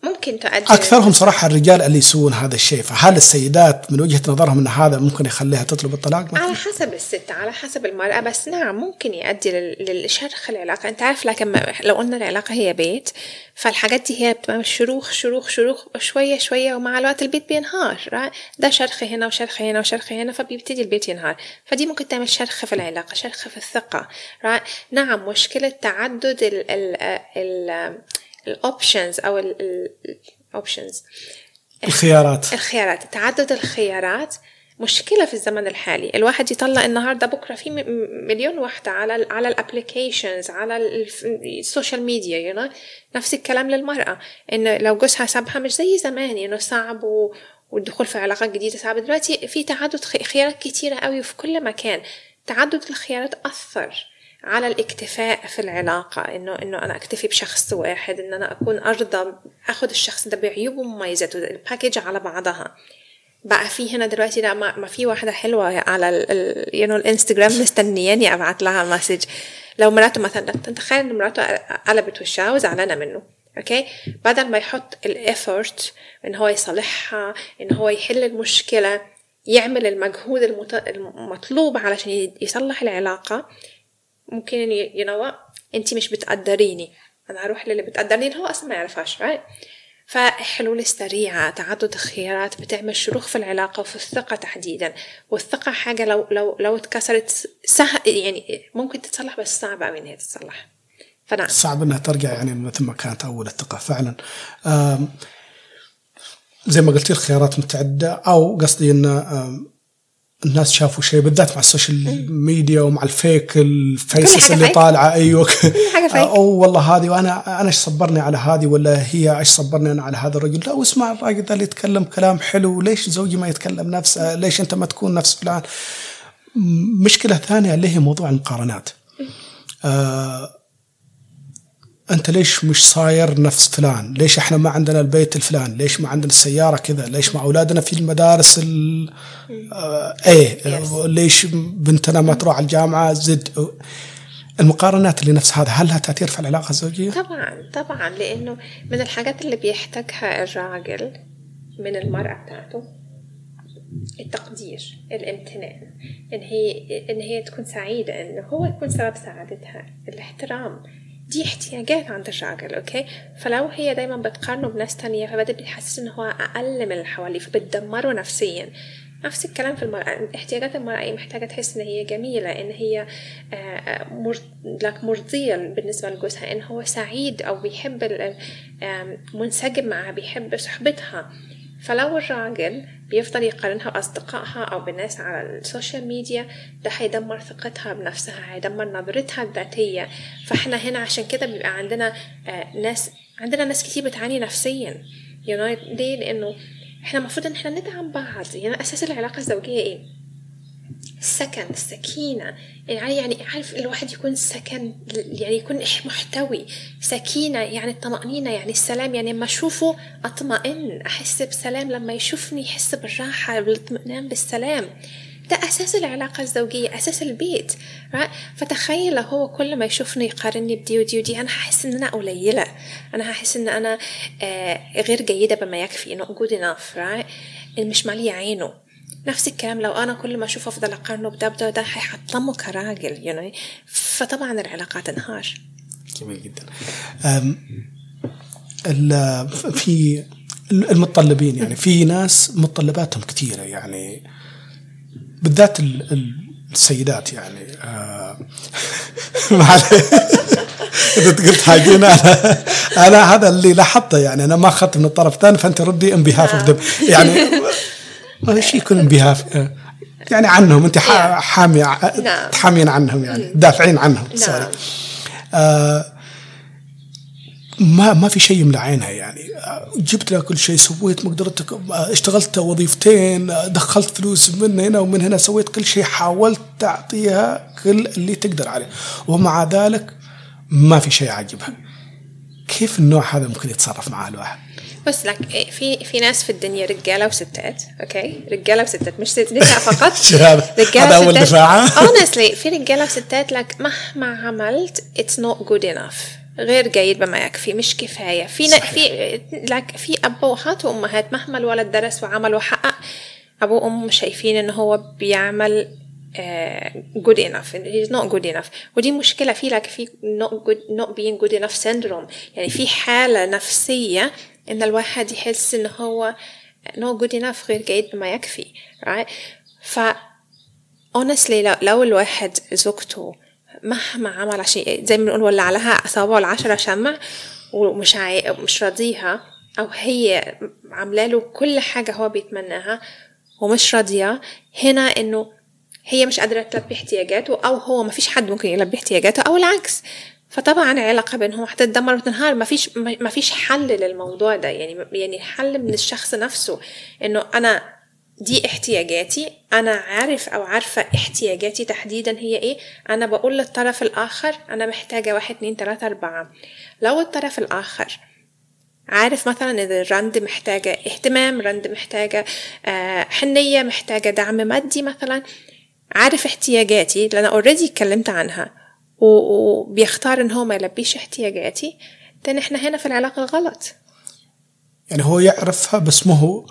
ممكن تؤدي أكثرهم صراحة الرجال اللي يسوون هذا الشيء فهل السيدات من وجهة نظرهم إن هذا ممكن يخليها تطلب الطلاق؟ على حسب الست على حسب المرأة بس نعم ممكن يؤدي للشرخ العلاقة. أنت عارف لكن لو قلنا العلاقة هي بيت فالحاجات دي هي بتبقى شروخ شروخ شروخ شوية شوية ومع الوقت البيت بينهار ده شرخ هنا وشرخ هنا وشرخ هنا فبيبتدي البيت ينهار. فدي ممكن تعمل شرخ في العلاقة شرخ في الثقة نعم مشكلة تعدد ال ال ال ال options أو ال options الخيارات. الخيارات. تعدد الخيارات مشكلة في الزمن الحالي. الواحد يطلع النهارده بكرة في مليون واحدة على ال على ال applications على ال social media you know? نفس الكلام للمرأة. إنه لو جوزها سابها مش زي زمان انه صعب و والدخول في علاقات جديدة صعب دلوقتي في تعدد خيارات كتيرة قوي في كل مكان. تعدد الخيارات أثر. على الاكتفاء في العلاقة إنه إنه أنا أكتفي بشخص واحد إن أنا أكون أرضى أخذ الشخص ده بعيوبه ومميزاته ال package على بعضها. بقى في هنا دلوقتي لا ما, في واحدة حلوة على ال you الانستجرام مستنياني أبعت لها message لو مراته مثلا تخيل إن مراته قلبت وشها وزعلانة منه okay بدل ما يحط ال effort إن هو يصلحها إن هو يحل المشكلة يعمل المجهود المطلوب علشان يصلح العلاقة ممكن ينوى انت مش بتقدريني. أنا هروح للي بتقدرني هو أصلا ما يعرفهاش right? فالحلول السريعة تعدد الخيارات بتعمل شروخ في العلاقة وفي الثقة تحديدا. والثقة حاجة لو لو لو اتكسرت سهل يعني ممكن تتصلح بس صعب أوي إن هي تتصلح. فنعم صعب إنها ترجع يعني مثل ما كانت أول الثقة فعلا. زي ما قلت الخيارات متعدده أو قصدي إن الناس شافوا شيء بالذات مع ال social media ومع ال fake ال faces اللي طالعة أيوه. أو والله هذه وأنا أنا إيش صبرني على هذه ولا هي إيش صبرني أنا على هذا الرجل؟ لا واسمع الراجل ذا اللي يتكلم كلام حلو ليش زوجي ما يتكلم نفسه ليش أنت ما تكون نفس فلان؟ مشكلة ثانية اللي هي موضوع المقارنات. آه أنت ليش مش صاير نفس فلان؟ ليش إحنا ما عندنا البيت الفلان؟ ليش ما عندنا السيارة كذا؟ ليش ما أولادنا في المدارس ال آه إيه. ليش بنتنا ما تروح الجامعة زد المقارنات اللي نفس هذا هل لها تأثير في العلاقة الزوجية؟ طبعا طبعا لأنه من الحاجات اللي بيحتاجها الراجل من المرأة بتاعته التقدير الامتنان إن هي إن هي تكون سعيدة ان هو يكون سبب سعادتها الاحترام دي احتياجات عند الراجل أوكي؟ فلو هي دايما بتقارنه بناس تانية فبدأ بيحسس ان هو أقل من اللي حواليه فبتدمره نفسيا. نفس الكلام في المرأة احتياجات المرأة هي محتاجة تحس إن هي جميلة إن هي آه، مرضية بالنسبة لجوزها إن هو سعيد أو بيحب منسجم معها بيحب صحبتها. فلو الراجل بيفضل يقارنها بأصدقائها أو بالناس على ال social media ده هيدمر ثقتها بنفسها هيدمر نظرتها الذاتية. فإحنا هنا عشان كده بيبقى عندنا آه، ناس عندنا ناس كتير بتعاني نفسيا. You ليه؟ لأنه إحنا المفروض إن إحنا ندعم بعض. يعني أساس العلاقة الزوجية إيه؟ السكن السكينة يعني يعني عارف الواحد يكون سكن يعني يكون محتوي. سكينة يعني الطمأنينة يعني السلام. يعني لما أشوفه أطمئن أحس بسلام. لما يشوفني يحس بالراحة بالاطمئنان بالسلام. ده أساس العلاقة الزوجية أساس البيت? فتخيل هو كل ما يشوفني يقارني بدي ودي ودي أنا هحس إن أنا قليلة. أنا هحس إن أنا آه غير جيدة بما يكفي not good enough right? مش مالية عينه. نفس الكلام لو أنا كل ما أشوف أفضل أقارنه بده بده ده هيحطمه كراجل يعني فطبعا العلاقات تنهار. جميل جدا. في المتطلبين يعني في ناس متطلباتهم كثيره يعني بالذات ال- ال- السيدات يعني. معلش. إذا قلت حاجين أنا أنا هذا اللي لاحظته يعني أنا ما أخذت من الطرف الثاني فأنت ردي ان بيهاف اوف يعني ما شيء يكون بيهاف يعني عنهم أنت حا- حامي نعم. تحامين عنهم يعني دافعين عنهم sorry نعم آه، ما ما في شيء يملى عينها يعني. آه، جبت لها كل شيء سويت مقدرتك آه، اشتغلت وظيفتين دخلت فلوس من هنا ومن هنا سويت كل شيء حاولت تعطيها كل اللي تقدر عليه. ومع ذلك ما في شيء عاجبها. كيف النوع هذا ممكن يتصرف معاه الواحد؟ بس like إيه، في في ناس في الدنيا رجالة وستات okay رجالة وستات مش ست- نساء فقط هذا؟ أول وستات. دفاع. honestly في رجالة وستات لك مهما عملت it's not good enough غير جيد بما يكفي مش كفاية في صحيح. في لك في ابهات وأمهات مهما الولد درس وعمل وحقق ابوه وأمه شايفين ان هو بيعمل good enough he's not good enough ودي مشكلة في لك في not good not being good enough syndrome يعني في حالة نفسية إن الواحد يحس إن هو not good enough غير جيد بما يكفي right ف honestly لو, لو الواحد زوجته مهما عمل عشان زي ما بنقول ولعلها أصابعه العشرة شمع ومش عاي... مش راضيها أو هي عاملة له كل حاجة هو بيتمناها ومش راضية هنا إنه هي مش قادرة تلبي احتياجاته أو هو ما فيش حد ممكن يلبي احتياجاته أو العكس. فطبعا العلاقة بينهم هتتدمر وتنهار. ما فيش ما فيش حل للموضوع ده. يعني يعني حل من الشخص نفسه. إنه أنا دي احتياجاتي أنا عارف أو عارفة احتياجاتي تحديدا هي إيه. أنا بقول للطرف الآخر أنا محتاجة واحد اتنين تلاتة أربعة. لو الطرف الآخر عارف مثلا إذا رند محتاجة اهتمام رند محتاجة آه، حنية محتاجة دعم مادي مثلا عارف احتياجاتي اللي أنا اوريدي اتكلمت عنها. وبيختار إن هو ما يلبيش احتياجاتي ده إحنا هنا في العلاقة غلط. يعني هو يعرفها بس ما هو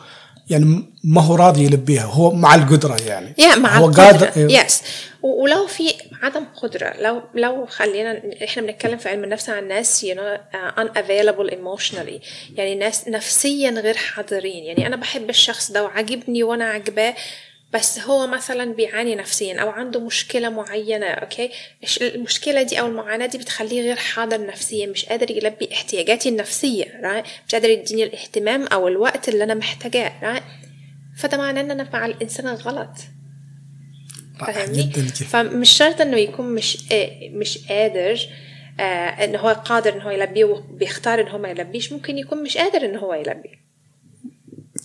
يعني ما هو راضي يلبيها هو مع القدرة يعني. yeah مع هو القدرة. قادر yes ولو في عدم قدرة لو لو خلينا إحنا بنتكلم في علم النفس عن ناس you know uh, unavailable emotionally. يعني ناس نفسيا غير حاضرين. يعني أنا بحب الشخص ده وعاجبني وأنا عاجباه بس هو مثلا بيعاني نفسيا أو عنده مشكلة معينة okay؟ المشكلة دي أو المعاناة دي بتخليه غير حاضر نفسيا مش قادر يلبي احتياجاتي النفسية right? مش قادر يديني الاهتمام أو الوقت اللي أنا محتاجاه right? فده معناه ان أنا مع الإنسان الغلط. فاهمني؟ فمش شرط إنه يكون مش آه، مش قادر آه، إن هو قادر إن هو يلبيه وبيختار إن هو ما يلبيش ممكن يكون مش قادر إن هو يلبي.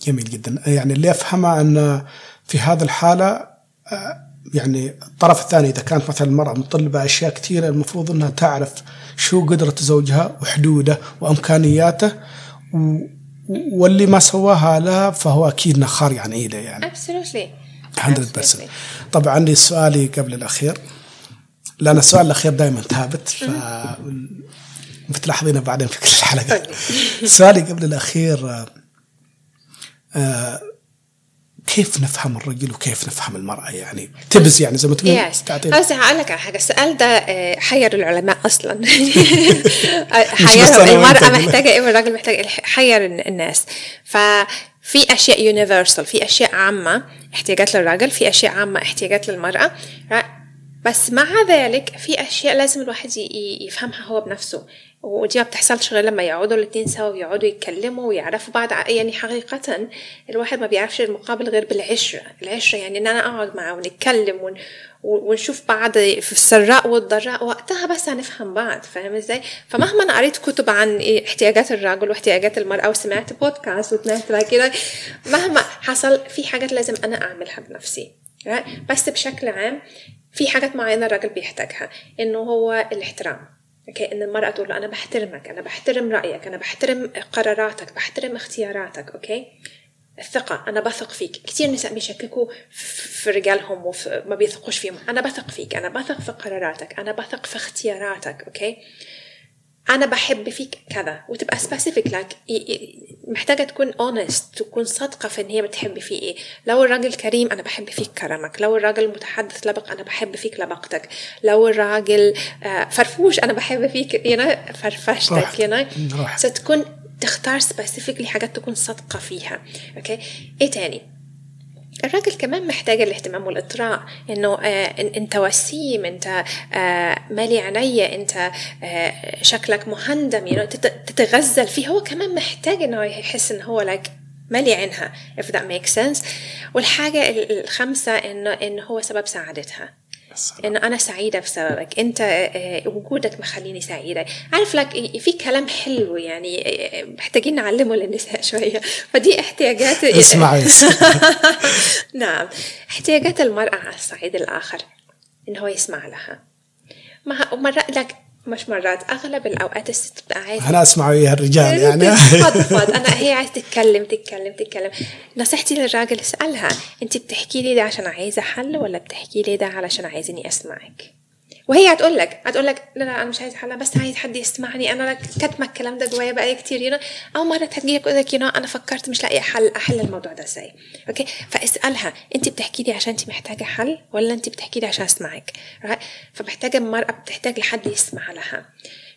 جميل جدا. يعني اللي أفهمه ان في هذه الحالة آه، يعني الطرف الثاني إذا كانت مثلا المرأة مطلبة أشياء كثيرة المفروض إنها تعرف شو قدرة زوجها وحدوده وأمكانياته و واللي ما سواها لها فهو أكيد نخار يعني له يعني. ابسولوتلي 100% طبعا عندي سؤالي قبل الأخير. لأن السؤال الأخير دائما ثابت ف بتلاحظينه بعدين في كل الحلقة. سؤالي قبل الأخير آه كيف نفهم الرجل وكيف نفهم المرأة يعني؟ تبز يعني زي ما تقول يس بس هقول لك على حاجة السؤال ده آه، حير العلماء أصلا. حير المرأة محتاجة إيه؟ والراجل محتاج إيه حير الناس. ففي أشياء يونيفرسال في أشياء عامة احتياجات للراجل في أشياء عامة احتياجات للمرأة. بس مع ذلك في أشياء لازم الواحد يفهمها هو بنفسه. ودي ما بتحصلش غير لما يقعدوا الاتنين سوا ويقعدوا يتكلموا ويعرفوا بعض. يعني حقيقة الواحد ما بيعرفش المقابل غير بالعشرة. العشرة يعني إن أنا أقعد معاه ونتكلم ون... ونشوف بعض في السراء والضراء وقتها بس هنفهم بعض فاهم إزاي؟ فمهما أنا قريت كتب عن احتياجات الرجل واحتياجات المرأة وسمعت بودكاست وسمعت كده مهما حصل في حاجات لازم أنا أعملها بنفسي بس بشكل عام في حاجات معينة الراجل بيحتاجها إنه هو الاحترام. okay؟ إن المرأة تقول له أنا بحترمك أنا بحترم رأيك أنا بحترم قراراتك بحترم اختياراتك okay؟ الثقة أنا بثق فيك. كثير نساء بيشككوا في رجالهم وما بيثقوش فيهم. أنا بثق فيك أنا بثق في قراراتك أنا بثق في اختياراتك okay؟ أنا بحب فيك كذا وتبقى specific like محتاجة تكون honest تكون صادقة في إن هي بتحب فيه إيه. لو الراجل كريم أنا بحب فيك كرمك لو الراجل متحدث لبق أنا بحب فيك لباقتك لو الراجل آه، فرفوش أنا بحب فيك you فرفشتك you ستكون تختار specifically حاجات تكون صادقة فيها. okay إيه تاني؟ الراجل كمان محتاج الاهتمام والإطراء إنه آه انت وسيم أنت آه مالي عينيا إنت آه شكلك مهندم يعني تتغزل فيه. هو كمان محتاج إنه يحس انه هو لك مالي عينها if that makes sense. والحاجة الخامسة إنه انه هو سبب سعادتها. إنه أنا سعيدة بسببك. أنت آه، وجودك مخليني سعيدة. عارف لك في كلام حلو يعني آه، محتاجين نعلمه للنساء شوية. فدي احتياجات اسمعي. نعم. احتياجات المرأة على الصعيد الآخر انه هو يسمع لها. ما لك مش مرات أغلب الأوقات الست بتبقى عايزه أنا أسمع وياها الرجال يعني. تفضفض أنا هي عايزة تتكلم تتكلم تتكلم. نصيحتي للراجل اسألها. انت بتحكي لي ده عشان عايزة حل ولا بتحكي لي ده علشان عايزني أسمعك؟ وهي هتقول لك هتقول لك لا لا أنا مش عايز حل بس عايز حد يسمعني أنا كاتمة الكلام ده جوايا بقالي كتير يو أو مرة هتجي لك you أنا فكرت مش لاقية حل أحل الموضوع ده إزاي. okay فاسألها انت بتحكي لي عشان انت محتاجة حل ولا انت بتحكي لي عشان أسمعك؟ فمحتاجة المراه بتحتاج لحد يسمع لها.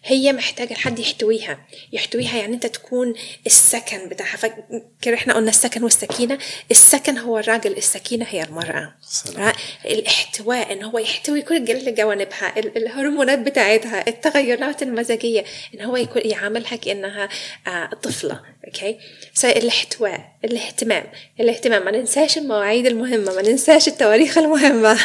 هي محتاجة حد يحتويها. يحتويها يعني انت تكون السكن بتاعها. فاكر إحنا قلنا السكن والسكينة؟ السكن هو الراجل السكينة هي المرأة. سلام. الاحتواء ان هو يحتوي كل جوانبها الهرمونات بتاعتها التغيرات المزاجية ان هو يكون يعاملها كأنها آه، أوكي فالاحتواء الاهتمام. الاهتمام. ما ننساش المواعيد المهمة. ما ننساش التواريخ المهمة.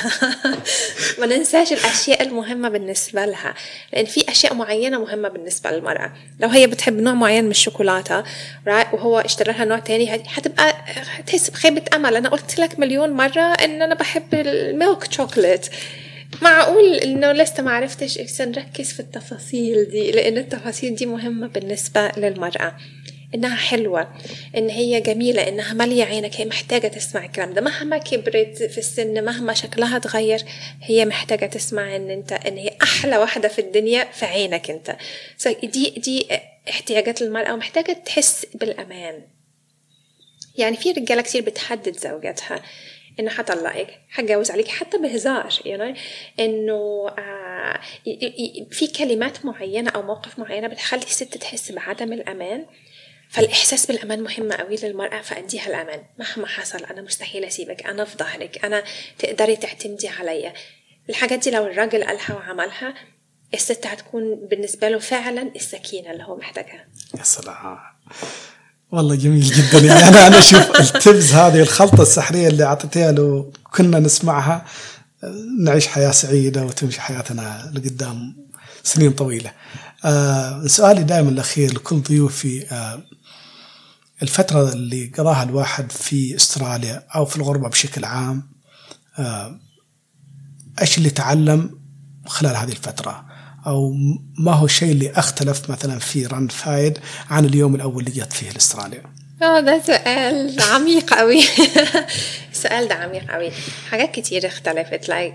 ما ننساش الأشياء المهمة بالنسبة لها. لأن في أشياء معينة مهمة بالنسبة للمرأة. لو هي بتحب نوع معين من الشوكولاتة وهو اشترى لها نوع تاني هتبقى تحس بخيبة أمل. أنا قلت لك مليون مرة إن أنا بحب الميلك شوكولات معقول إنه لسه ما عرفتش نركز في التفاصيل دي؟ لأن التفاصيل دي مهمة بالنسبة للمرأة. إنها حلوة إن هي جميلة إنها مالية عينك هي محتاجة تسمع الكلام ده. مهما كبرت في السن مهما شكلها اتغير هي محتاجة تسمع إن أنت إن هي أحلى واحدة في الدنيا في عينك أنت. دي دي احتياجات المرأة ومحتاجة تحس بالأمان. يعني في رجالة كتير بتحدد زوجاتها إنه حطلقك حتجوز عليك حتى بهزار يعني إنه آه في كلمات معينة أو مواقف معينة بتخلي الست تحس بعدم الأمان. فالإحساس بالأمان مهم قوي للمرأة فأديها الأمان. مهما حصل أنا مستحيل أسيبك أنا في ظهرك أنا تقدري تعتمدي عليا. الحاجات دي لو الراجل قالها وعملها الست هتكون بالنسبة له فعلا السكينة اللي هو محتاجها. يا سلام. والله جميل جدا. يعني أنا أنا أشوف التبز هذه الخلطة السحرية اللي أعطيتيها لو كنا نسمعها نعيش حياة سعيدة وتمشي حياتنا لقدام سنين طويلة. آه سؤالي دائما الأخير لكل ضيوفي آه الفترة اللي قضاها الواحد في استراليا أو في الغربة بشكل عام آه، إيش اللي تعلم خلال هذه الفترة؟ أو ما هو الشيء اللي أختلف مثلا في رن فايد عن اليوم الأول اللي جت فيه لإستراليا؟ آه ده سؤال عميق قوي السؤال ده عميق قوي حاجات كتير اختلفت. Like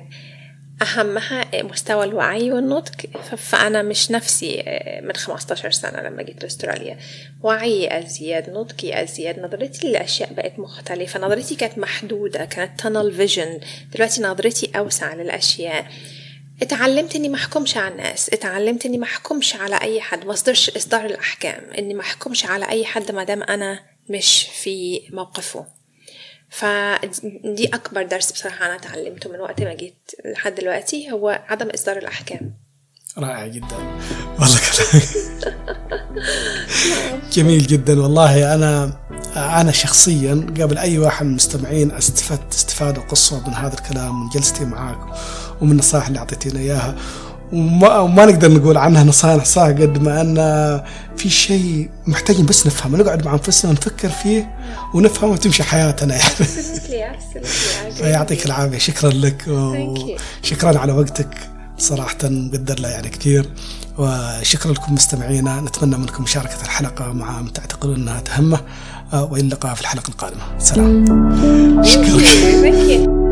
أهمها مستوى الوعي والنضج فأنا مش نفسي من 15 سنة لما جيت لأستراليا. وعي أزيد نضجي أزيد نظرتي للأشياء بقت مختلفة. نظرتي كانت محدودة كانت tunnel vision. دلوقتي نظرتي أوسع للأشياء. اتعلمت اني ما أحكمش على الناس. اتعلمت اني ما أحكمش على أي حد. ما أصدرش إصدار الأحكام. إني ما أحكمش على أي حد ما دام أنا مش في موقفه. فدي أكبر درس بصراحة أنا اتعلمته من وقت ما جيت لحد دلوقتي هو عدم إصدار الأحكام. رائع جدا. والله جميل جدا. والله أنا أنا شخصيا قبل أي واحد من المستمعين أستفدت استفادة قصوى من هذا الكلام من جلستي معاك ومن النصائح اللي أعطيتينا إياها. وما, وما نقدر نقول عنها نصائح صح قد ما أن في شيء محتاجين بس نفهمه. نقعد مع أنفسنا ونفكر فيه ونفهم وتمشي حياتنا يعني. فيعطيك العافية. شكرا لك وشكرا على وقتك. صراحة مقدر له يعني كثير. وشكرا لكم مستمعينا. نتمنى منكم مشاركة الحلقة مع من تعتقدون أنها تهمه. وإلى اللقاء في الحلقة القادمة. سلام. شكرا.